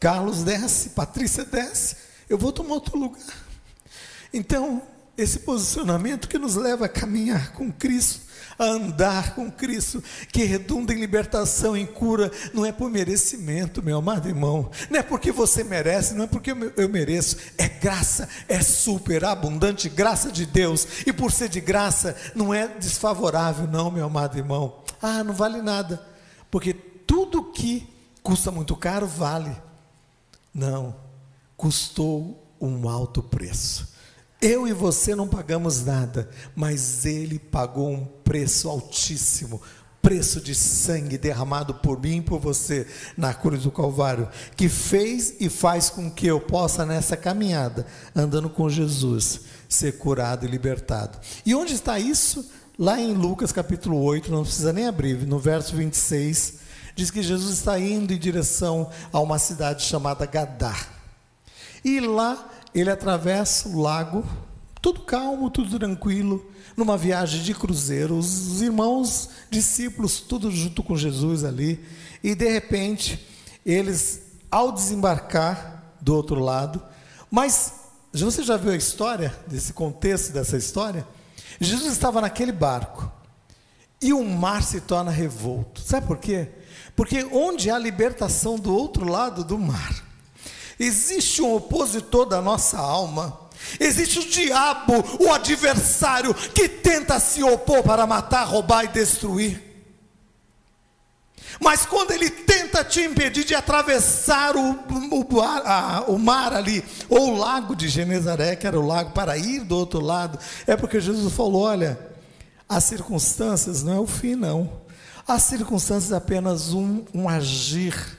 Carlos desce, Patrícia desce, eu vou tomar o teu lugar. Então, esse posicionamento que nos leva a caminhar com Cristo, a andar com Cristo, que redunda em libertação, em cura, não é por merecimento, meu amado irmão, não é porque você merece, não é porque eu mereço, é graça, é super abundante graça de Deus, e por ser de graça, não é desfavorável, não, meu amado irmão. Ah, não vale nada, porque tudo que custa muito caro vale. Não, custou um alto preço. Eu e você não pagamos nada, mas Ele pagou um preço altíssimo preço de sangue derramado por mim e por você na cruz do Calvário, que fez e faz com que eu possa, nessa caminhada, andando com Jesus, ser curado e libertado. E onde está isso? Lá em Lucas capítulo 8, não precisa nem abrir, no verso 26, diz que Jesus está indo em direção a uma cidade chamada Gadar. E lá ele atravessa o lago, tudo calmo, tudo tranquilo, numa viagem de cruzeiro, os irmãos, discípulos, tudo junto com Jesus ali, e de repente, eles, ao desembarcar do outro lado, mas você já viu a história, desse contexto dessa história? Jesus estava naquele barco, e o mar se torna revolto, sabe por quê? Porque onde há libertação do outro lado do mar, Existe um opositor da nossa alma. Existe o diabo, o adversário, que tenta se opor para matar, roubar e destruir. Mas quando ele tenta te impedir de atravessar o, o, a, o, mar ali, ou o lago de Genezaré, que era o lago, para ir do outro lado, é porque Jesus falou: olha, as circunstâncias não é o fim, não. As circunstâncias é apenas um, um agir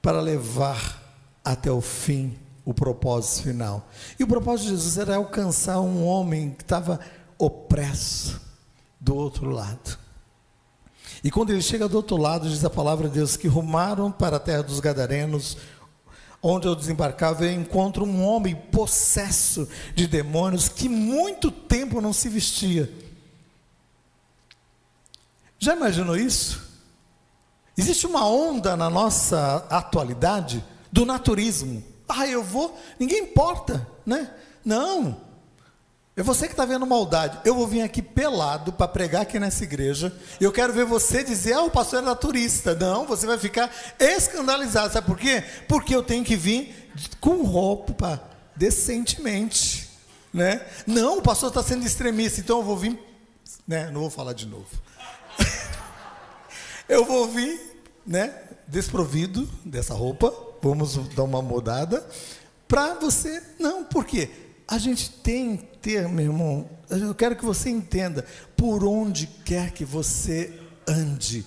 para levar até o fim o propósito final. E o propósito de Jesus era alcançar um homem que estava opresso do outro lado. E quando ele chega do outro lado, diz a palavra de Deus que rumaram para a terra dos Gadarenos, onde eu desembarcava, eu encontro um homem possesso de demônios que muito tempo não se vestia. Já imaginou isso? Existe uma onda na nossa atualidade do naturismo. Ah, eu vou, ninguém importa, né? Não. É você que está vendo maldade. Eu vou vir aqui pelado para pregar aqui nessa igreja. Eu quero ver você dizer, ah, o pastor é naturista. Não, você vai ficar escandalizado. Sabe por quê? Porque eu tenho que vir com roupa decentemente. Né? Não, o pastor está sendo extremista, então eu vou vir. Né? Não vou falar de novo. eu vou vir né, desprovido dessa roupa vamos dar uma mudada, para você, não, por quê? A gente tem que ter, meu irmão, eu quero que você entenda, por onde quer que você ande,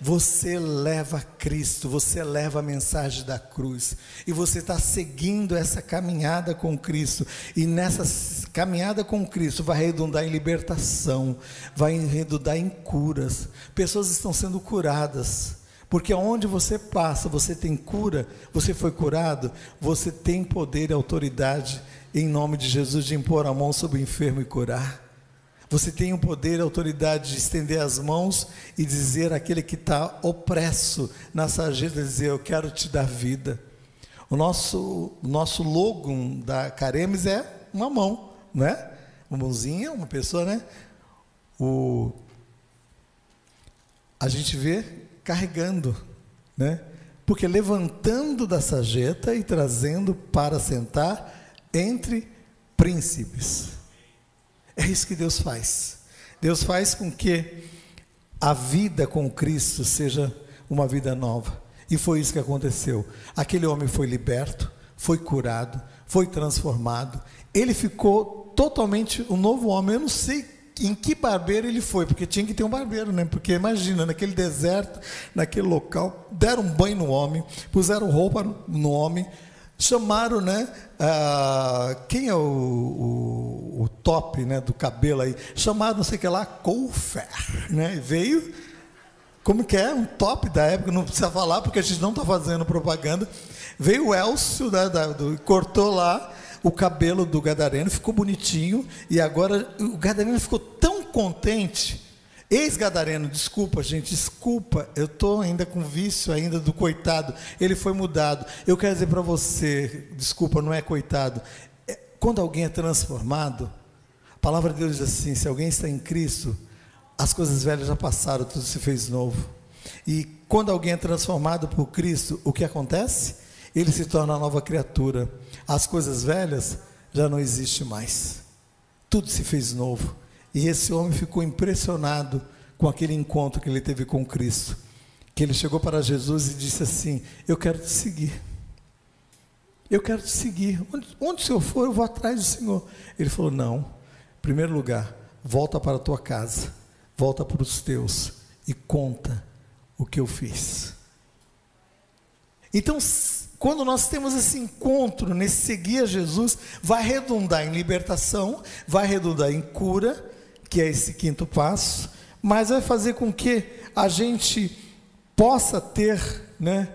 você leva Cristo, você leva a mensagem da cruz, e você está seguindo essa caminhada com Cristo, e nessa caminhada com Cristo vai redundar em libertação, vai redundar em curas, pessoas estão sendo curadas, porque aonde você passa, você tem cura, você foi curado, você tem poder e autoridade em nome de Jesus de impor a mão sobre o enfermo e curar. Você tem o poder e autoridade de estender as mãos e dizer àquele que está opresso na sarjeta, dizer: Eu quero te dar vida. O nosso, nosso logo da Caremes é uma mão, não é? Uma mãozinha, uma pessoa, né? O, a gente vê carregando, né? Porque levantando da sageta e trazendo para sentar entre príncipes. É isso que Deus faz. Deus faz com que a vida com Cristo seja uma vida nova. E foi isso que aconteceu. Aquele homem foi liberto, foi curado, foi transformado. Ele ficou totalmente um novo homem. Eu não sei em que barbeiro ele foi, porque tinha que ter um barbeiro, né? Porque imagina, naquele deserto, naquele local, deram um banho no homem, puseram roupa no homem, chamaram, né? Ah, quem é o, o, o, top, né? Do cabelo aí? Chamaram, não sei o que lá, Colfer, né? Veio, como que é? Um top da época, não precisa falar, porque a gente não está fazendo propaganda. Veio o Elcio, né, da, do, cortou lá, o cabelo do Gadareno ficou bonitinho e agora o Gadareno ficou tão contente. Ex-gadareno, desculpa, gente, desculpa, eu estou ainda com vício ainda do coitado. Ele foi mudado. Eu quero dizer para você, desculpa, não é coitado. É, quando alguém é transformado, a palavra de Deus diz assim: se alguém está em Cristo, as coisas velhas já passaram, tudo se fez novo. E quando alguém é transformado por Cristo, o que acontece? Ele se torna nova criatura. As coisas velhas já não existem mais. Tudo se fez novo. E esse homem ficou impressionado com aquele encontro que ele teve com Cristo. Que ele chegou para Jesus e disse assim: Eu quero te seguir. Eu quero te seguir. Onde, onde o Senhor for, eu vou atrás do Senhor. Ele falou: Não. Em primeiro lugar, volta para a tua casa, volta para os teus e conta o que eu fiz. Então, quando nós temos esse encontro, nesse seguir a Jesus, vai redundar em libertação, vai redundar em cura, que é esse quinto passo, mas vai fazer com que a gente possa ter né,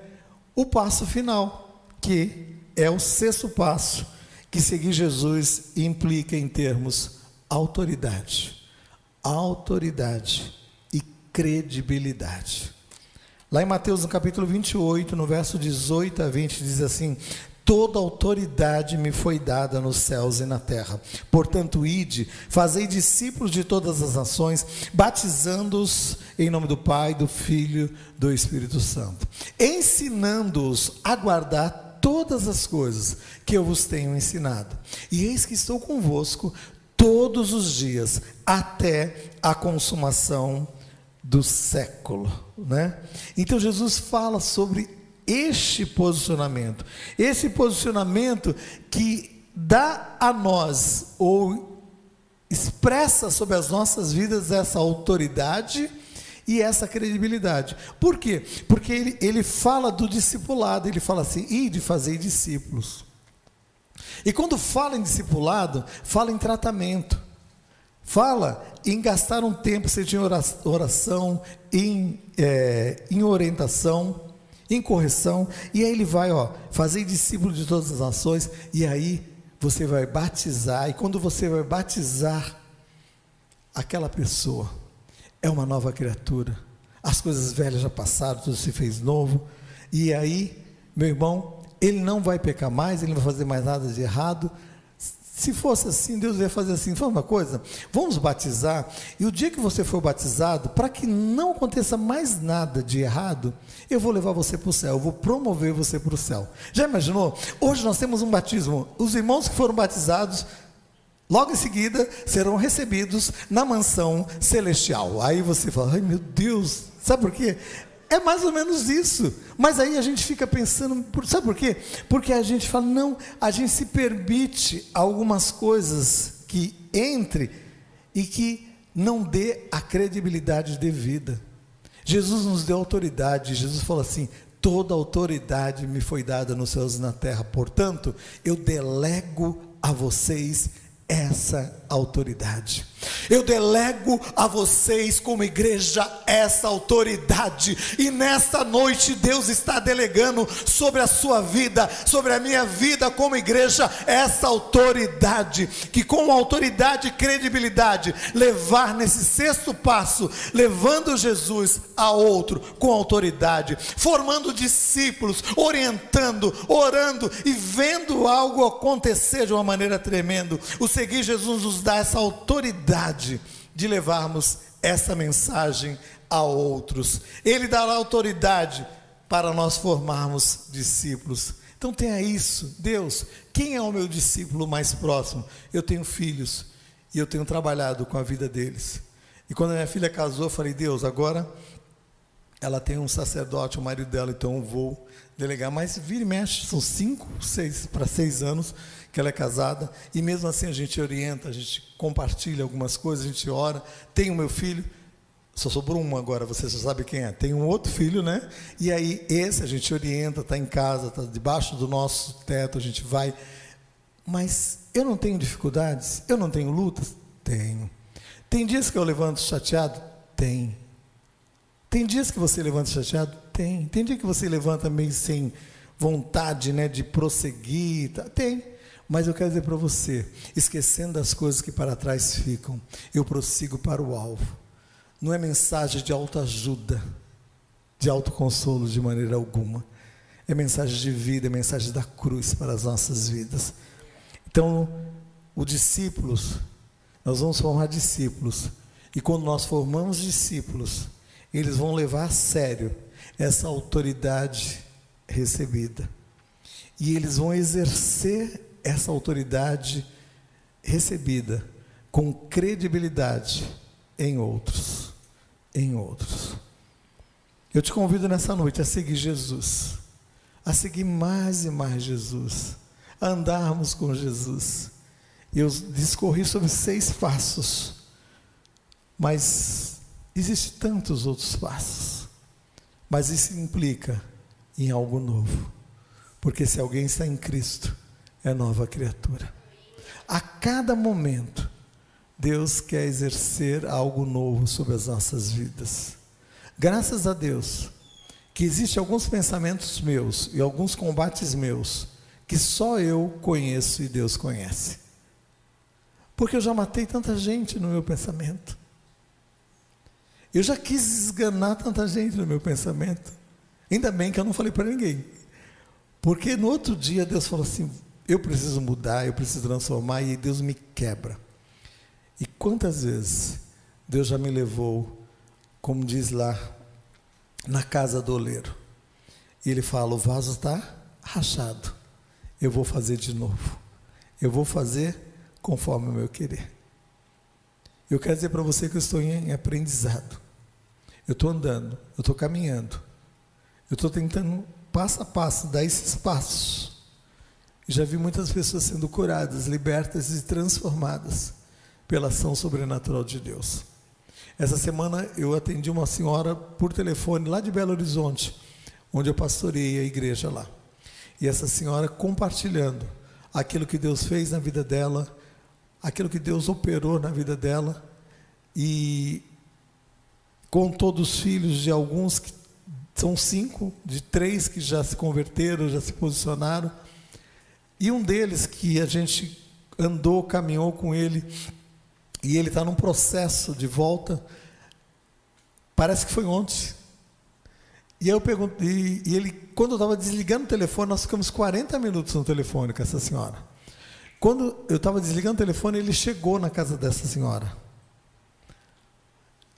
o passo final, que é o sexto passo, que seguir Jesus implica em termos autoridade, autoridade e credibilidade. Lá em Mateus, no capítulo 28, no verso 18 a 20, diz assim: Toda autoridade me foi dada nos céus e na terra. Portanto, ide, fazei discípulos de todas as nações, batizando-os em nome do Pai, do Filho, do Espírito Santo, ensinando-os a guardar todas as coisas que eu vos tenho ensinado. E eis que estou convosco todos os dias, até a consumação do século, né? Então Jesus fala sobre este posicionamento. Esse posicionamento que dá a nós, ou expressa sobre as nossas vidas essa autoridade e essa credibilidade. Por quê? Porque ele, ele fala do discipulado, ele fala assim: e de fazer discípulos. E quando fala em discipulado, fala em tratamento. Fala em gastar um tempo, seja em oração, em, é, em orientação, em correção, e aí ele vai, ó, fazer discípulo de todas as nações, e aí você vai batizar, e quando você vai batizar aquela pessoa, é uma nova criatura. As coisas velhas já passaram, tudo se fez novo, e aí, meu irmão, ele não vai pecar mais, ele não vai fazer mais nada de errado, se fosse assim, Deus ia fazer assim: fala uma coisa, vamos batizar, e o dia que você for batizado, para que não aconteça mais nada de errado, eu vou levar você para o céu, eu vou promover você para o céu. Já imaginou? Hoje nós temos um batismo, os irmãos que foram batizados, logo em seguida serão recebidos na mansão celestial. Aí você fala: ai meu Deus, sabe por quê? É mais ou menos isso. Mas aí a gente fica pensando, sabe por quê? Porque a gente fala, não, a gente se permite algumas coisas que entre e que não dê a credibilidade devida. Jesus nos deu autoridade, Jesus falou assim: toda autoridade me foi dada nos céus e na terra, portanto, eu delego a vocês essa autoridade. Eu delego a vocês, como igreja, essa autoridade, e nesta noite Deus está delegando sobre a sua vida, sobre a minha vida, como igreja, essa autoridade, que com autoridade e credibilidade, levar nesse sexto passo, levando Jesus a outro com autoridade, formando discípulos, orientando, orando e vendo algo acontecer de uma maneira tremenda. O seguir Jesus nos dá essa autoridade de levarmos essa mensagem a outros. Ele dará autoridade para nós formarmos discípulos. Então tenha isso, Deus, quem é o meu discípulo mais próximo? Eu tenho filhos e eu tenho trabalhado com a vida deles. E quando a minha filha casou, eu falei, Deus, agora ela tem um sacerdote, o marido dela, então eu vou delegar. Mas vira e mexe, são cinco, seis para seis anos que ela é casada, e mesmo assim a gente orienta, a gente compartilha algumas coisas, a gente ora. Tem o meu filho, só sobrou um agora, você já sabe quem é. Tem um outro filho, né? E aí esse a gente orienta, está em casa, está debaixo do nosso teto, a gente vai. Mas eu não tenho dificuldades? Eu não tenho lutas? Tenho. Tem dias que eu levanto chateado? Tem. Tem dias que você levanta chateado? Tem. Tem dia que você levanta meio sem vontade né, de prosseguir? Tem. Mas eu quero dizer para você, esquecendo das coisas que para trás ficam, eu prossigo para o alvo. não é mensagem de autoajuda, de autoconsolo de maneira alguma. É mensagem de vida, é mensagem da cruz para as nossas vidas. Então, os discípulos, nós vamos formar discípulos. E quando nós formamos discípulos, eles vão levar a sério essa autoridade recebida. E eles vão exercer essa autoridade recebida com credibilidade em outros, em outros. Eu te convido nessa noite a seguir Jesus, a seguir mais e mais Jesus, a andarmos com Jesus. Eu discorri sobre seis passos, mas existem tantos outros passos. Mas isso implica em algo novo, porque se alguém está em Cristo, é nova criatura. A cada momento, Deus quer exercer algo novo sobre as nossas vidas. Graças a Deus que existem alguns pensamentos meus e alguns combates meus que só eu conheço e Deus conhece. Porque eu já matei tanta gente no meu pensamento. Eu já quis esganar tanta gente no meu pensamento. Ainda bem que eu não falei para ninguém. Porque no outro dia Deus falou assim: eu preciso mudar, eu preciso transformar, e Deus me quebra. E quantas vezes Deus já me levou, como diz lá, na casa do oleiro. E ele fala: o vaso está rachado. Eu vou fazer de novo. Eu vou fazer conforme o meu querer. Eu quero dizer para você que eu estou em aprendizado. Eu estou andando, eu estou caminhando. Eu estou tentando, passo a passo, dar esses passos. Já vi muitas pessoas sendo curadas, libertas e transformadas pela ação sobrenatural de Deus. Essa semana eu atendi uma senhora por telefone lá de Belo Horizonte, onde eu pastorei a igreja lá. E essa senhora compartilhando aquilo que Deus fez na vida dela, aquilo que Deus operou na vida dela, e contou dos filhos de alguns que são cinco, de três que já se converteram, já se posicionaram, e um deles que a gente andou, caminhou com ele, e ele está num processo de volta. Parece que foi ontem. E aí eu pergunto, e, ele, quando eu estava desligando o telefone, nós ficamos 40 minutos no telefone com essa senhora. Quando eu estava desligando o telefone, ele chegou na casa dessa senhora.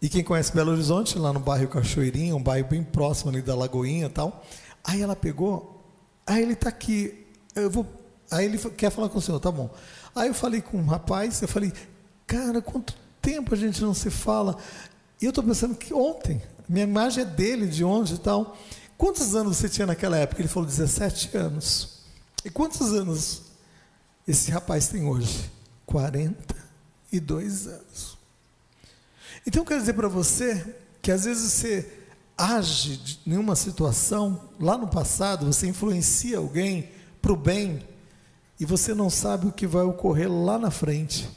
E quem conhece Belo Horizonte, lá no bairro Cachoeirinha, um bairro bem próximo ali da Lagoinha e tal. Aí ela pegou, aí ele está aqui, eu vou, aí ele quer falar com o senhor, tá bom. Aí eu falei com um rapaz, eu falei, Cara, quanto tempo a gente não se fala? E eu estou pensando que ontem, minha imagem é dele, de onde e tal. Quantos anos você tinha naquela época? Ele falou 17 anos. E quantos anos esse rapaz tem hoje? 42 anos. Então eu quero dizer para você que às vezes você age em uma situação, lá no passado, você influencia alguém para o bem, e você não sabe o que vai ocorrer lá na frente.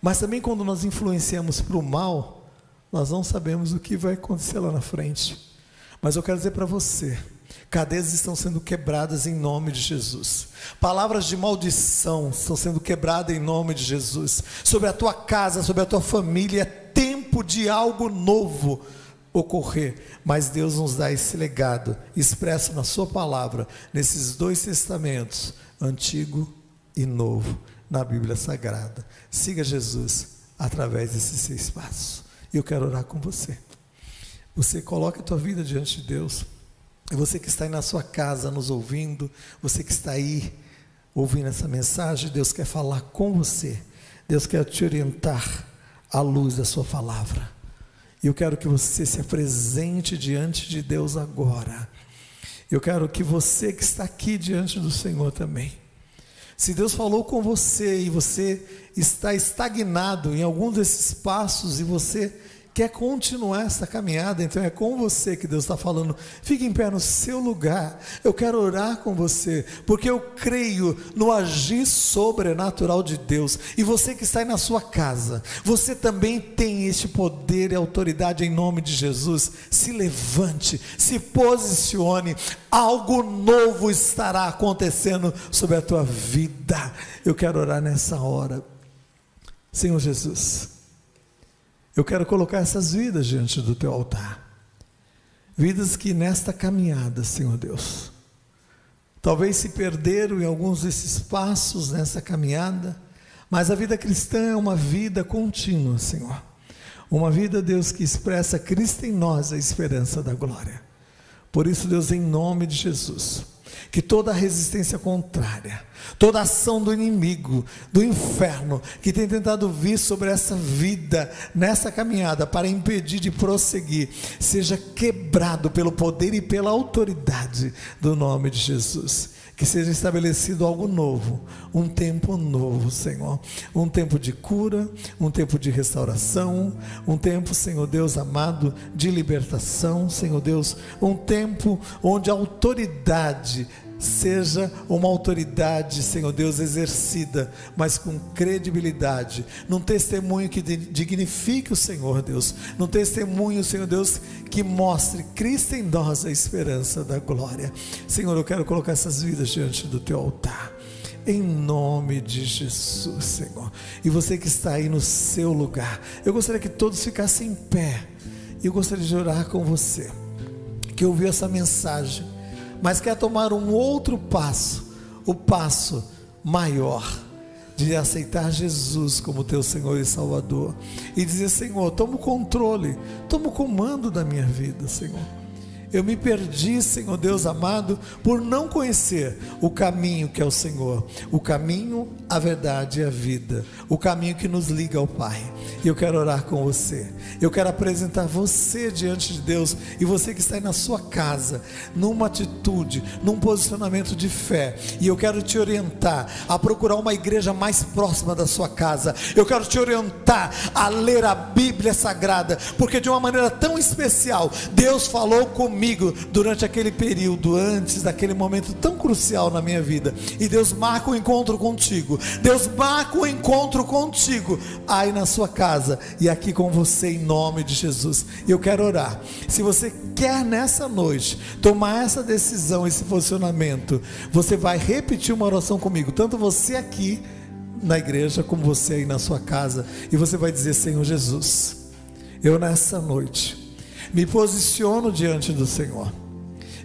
Mas também quando nós influenciamos para o mal, nós não sabemos o que vai acontecer lá na frente. Mas eu quero dizer para você, cadeias estão sendo quebradas em nome de Jesus. Palavras de maldição estão sendo quebradas em nome de Jesus. Sobre a tua casa, sobre a tua família, é tempo de algo novo ocorrer, mas Deus nos dá esse legado expresso na sua palavra, nesses dois testamentos, antigo e novo na Bíblia Sagrada. Siga Jesus através desses seis passos. E eu quero orar com você. Você coloca a tua vida diante de Deus. E você que está aí na sua casa nos ouvindo, você que está aí ouvindo essa mensagem, Deus quer falar com você. Deus quer te orientar à luz da sua palavra. E eu quero que você se apresente diante de Deus agora. Eu quero que você que está aqui diante do Senhor também se Deus falou com você e você está estagnado em algum desses passos e você quer continuar essa caminhada, então é com você que Deus está falando. Fique em pé no seu lugar. Eu quero orar com você, porque eu creio no agir sobrenatural de Deus. E você que está aí na sua casa, você também tem este poder e autoridade em nome de Jesus. Se levante, se posicione. Algo novo estará acontecendo sobre a tua vida. Eu quero orar nessa hora. Senhor Jesus. Eu quero colocar essas vidas diante do teu altar. Vidas que nesta caminhada, Senhor Deus, talvez se perderam em alguns desses passos nessa caminhada, mas a vida cristã é uma vida contínua, Senhor. Uma vida, Deus, que expressa Cristo em nós, a esperança da glória. Por isso, Deus, em nome de Jesus, que toda resistência contrária, toda ação do inimigo, do inferno, que tem tentado vir sobre essa vida, nessa caminhada, para impedir de prosseguir, seja quebrado pelo poder e pela autoridade do nome de Jesus que seja estabelecido algo novo, um tempo novo, Senhor. Um tempo de cura, um tempo de restauração, um tempo, Senhor Deus amado, de libertação, Senhor Deus, um tempo onde a autoridade seja uma autoridade, Senhor Deus, exercida, mas com credibilidade, num testemunho que dignifique o Senhor Deus, num testemunho, Senhor Deus, que mostre Cristo em nós a esperança da glória. Senhor, eu quero colocar essas vidas diante do teu altar. Em nome de Jesus, Senhor. E você que está aí no seu lugar, eu gostaria que todos ficassem em pé. Eu gostaria de orar com você, que ouviu essa mensagem mas quer tomar um outro passo, o passo maior de aceitar Jesus como teu Senhor e Salvador e dizer: Senhor, toma o controle, toma o comando da minha vida, Senhor. Eu me perdi, Senhor Deus amado, por não conhecer o caminho que é o Senhor, o caminho, a verdade e a vida, o caminho que nos liga ao Pai. E eu quero orar com você. Eu quero apresentar você diante de Deus e você que está aí na sua casa, numa atitude, num posicionamento de fé. E eu quero te orientar a procurar uma igreja mais próxima da sua casa. Eu quero te orientar a ler a Bíblia Sagrada, porque de uma maneira tão especial, Deus falou comigo comigo durante aquele período, antes daquele momento tão crucial na minha vida. E Deus marca o um encontro contigo. Deus marca o um encontro contigo aí na sua casa e aqui com você em nome de Jesus. Eu quero orar. Se você quer nessa noite tomar essa decisão, esse posicionamento, você vai repetir uma oração comigo, tanto você aqui na igreja como você aí na sua casa, e você vai dizer: Senhor Jesus, eu nessa noite me posiciono diante do Senhor.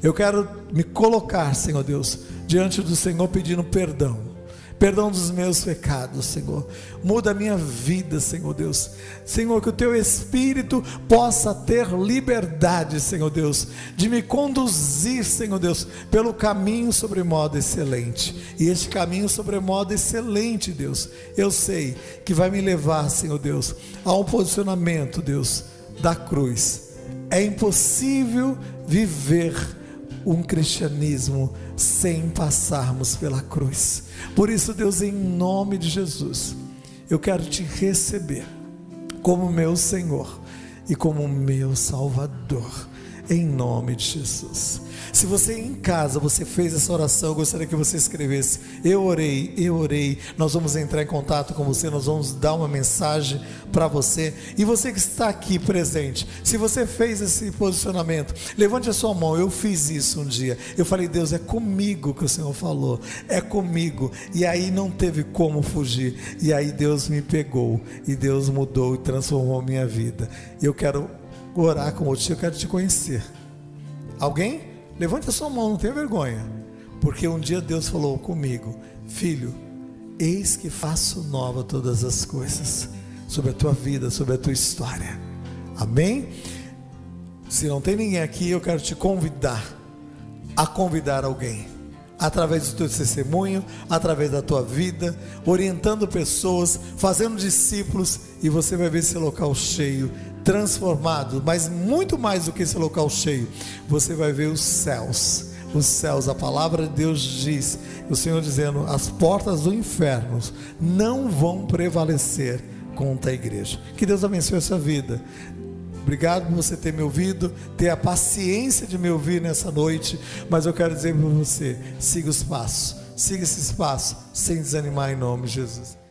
Eu quero me colocar, Senhor Deus, diante do Senhor pedindo perdão. Perdão dos meus pecados, Senhor. Muda a minha vida, Senhor Deus. Senhor, que o teu espírito possa ter liberdade, Senhor Deus, de me conduzir, Senhor Deus, pelo caminho sobre modo excelente. E este caminho sobre modo excelente, Deus, eu sei que vai me levar, Senhor Deus, a um posicionamento, Deus, da cruz é impossível viver um cristianismo sem passarmos pela cruz. Por isso, Deus, em nome de Jesus, eu quero te receber como meu Senhor e como meu Salvador, em nome de Jesus. Se você em casa, você fez essa oração, eu gostaria que você escrevesse: Eu orei, eu orei. Nós vamos entrar em contato com você, nós vamos dar uma mensagem para você. E você que está aqui presente, se você fez esse posicionamento, levante a sua mão. Eu fiz isso um dia. Eu falei: Deus, é comigo que o Senhor falou, é comigo. E aí não teve como fugir. E aí Deus me pegou, e Deus mudou e transformou minha vida. Eu quero orar com você, eu quero te conhecer. Alguém? Levante a sua mão, não tenha vergonha. Porque um dia Deus falou comigo: Filho, eis que faço nova todas as coisas sobre a tua vida, sobre a tua história. Amém? Se não tem ninguém aqui, eu quero te convidar a convidar alguém através do teu testemunho, através da tua vida, orientando pessoas, fazendo discípulos, e você vai ver esse local cheio transformado, mas muito mais do que esse local cheio, você vai ver os céus. Os céus, a palavra de Deus diz, o Senhor dizendo: as portas do inferno não vão prevalecer contra a igreja. Que Deus abençoe a sua vida. Obrigado por você ter me ouvido, ter a paciência de me ouvir nessa noite, mas eu quero dizer para você: siga os passos, siga esses passos, sem desanimar em nome de Jesus.